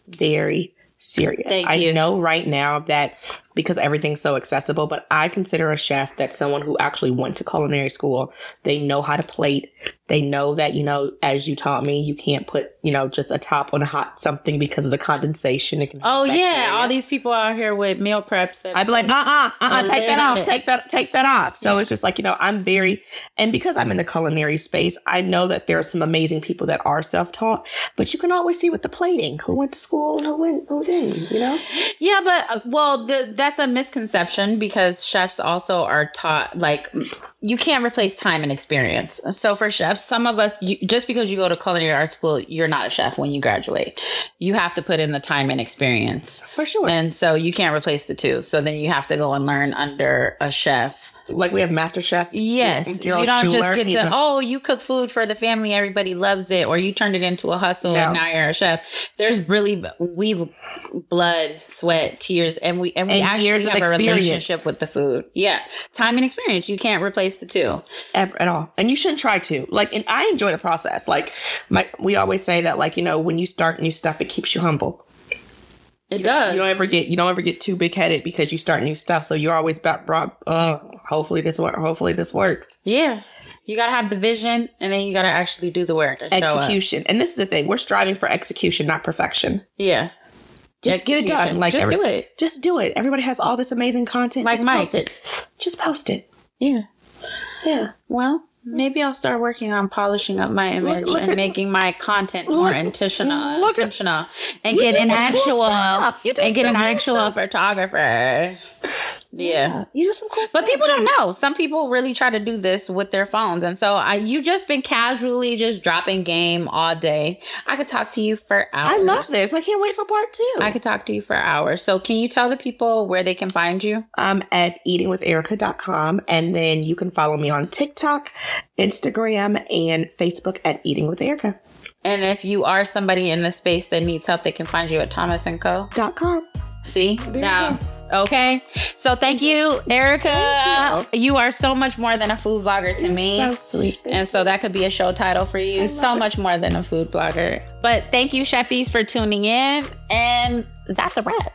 S2: very serious.
S1: Thank
S2: I
S1: you.
S2: know right now that because everything's so accessible, but I consider a chef that's someone who actually went to culinary school. They know how to plate. They know that, you know, as you taught me, you can't put, you know, just a top on a hot something because of the condensation. It can
S1: oh yeah, all these people out here with meal preps. That
S2: I'd be like, uh uh-uh, uh, take that off, take that, take that off. So it's just like, you know, I'm very, and because I'm in the culinary space, I know that there are some amazing people that are self taught, but you can always see with the plating who went to school and who went, who didn't, you know?
S1: Yeah, but uh, well, the, that's a misconception because chefs also are taught like you can't replace time and experience. So for chefs, some of us, you, just because you go to culinary arts school, you're not a chef when you graduate. You have to put in the time and experience,
S2: For sure.
S1: and so you can't replace the two. So then you have to go and learn under a chef.
S2: Like we have Master Chef.
S1: Yes, you don't
S2: Schuler,
S1: just get
S2: he's
S1: to
S2: a-
S1: oh, you cook food for the family, everybody loves it, or you turned it into a hustle
S2: No.
S1: and now you're a chef. There's really we blood, sweat, tears, and we and we
S2: And
S1: actually have a
S2: experience.
S1: relationship with the food. Yeah, time and experience. You can't replace the two.
S2: ever at all. And you shouldn't try to. Like, and I enjoy the process. Like, my we always say that, like, you know, when you start new stuff, it keeps you humble.
S1: It does.
S2: You don't ever get you don't ever get too big headed because you start new stuff. So you're always about brought. Oh, hopefully this work. Hopefully this works.
S1: yeah, you gotta have the vision, and then you gotta actually do the work. And.
S2: Execution. And this is the thing. We're striving for execution, not perfection.
S1: Yeah,
S2: Just get it done. Like
S1: just
S2: every-
S1: do it.
S2: Just do it. Everybody has all this amazing content.
S1: Like
S2: just
S1: Mike.
S2: post it. Just post it.
S1: Yeah.
S2: Yeah.
S1: Well, maybe I'll start working on polishing up my image
S2: look
S1: and
S2: at-
S1: making my content more
S2: look-
S1: intentional,
S2: look at-
S1: intentional, and get an
S2: cool
S1: actual
S2: do
S1: and get an actual
S2: stuff.
S1: photographer. Yeah.
S2: You do some cool
S1: But
S2: stuff.
S1: people don't know. Some people really try to do this with their phones, and so I, you just been casually just dropping game all day. I could talk to you for hours.
S2: I love this. I can't wait for part two.
S1: I could talk to you for hours. So, can you tell the people where they can find you?
S2: I'm at eatingwitherica.com. And then you can follow me on TikTok, Instagram, and Facebook at Eating with Erica.
S1: And if you are somebody in the space that needs help, they can find you at Thomas and Co.
S2: Dot com.
S1: See now. Okay. So thank you, Erica.
S2: Thank
S1: you. are so much more than a food blogger to me.
S2: So sweet.
S1: and so that could be a show title for you. So much more than a food blogger. But thank you, Chefies, for tuning in. And that's a wrap.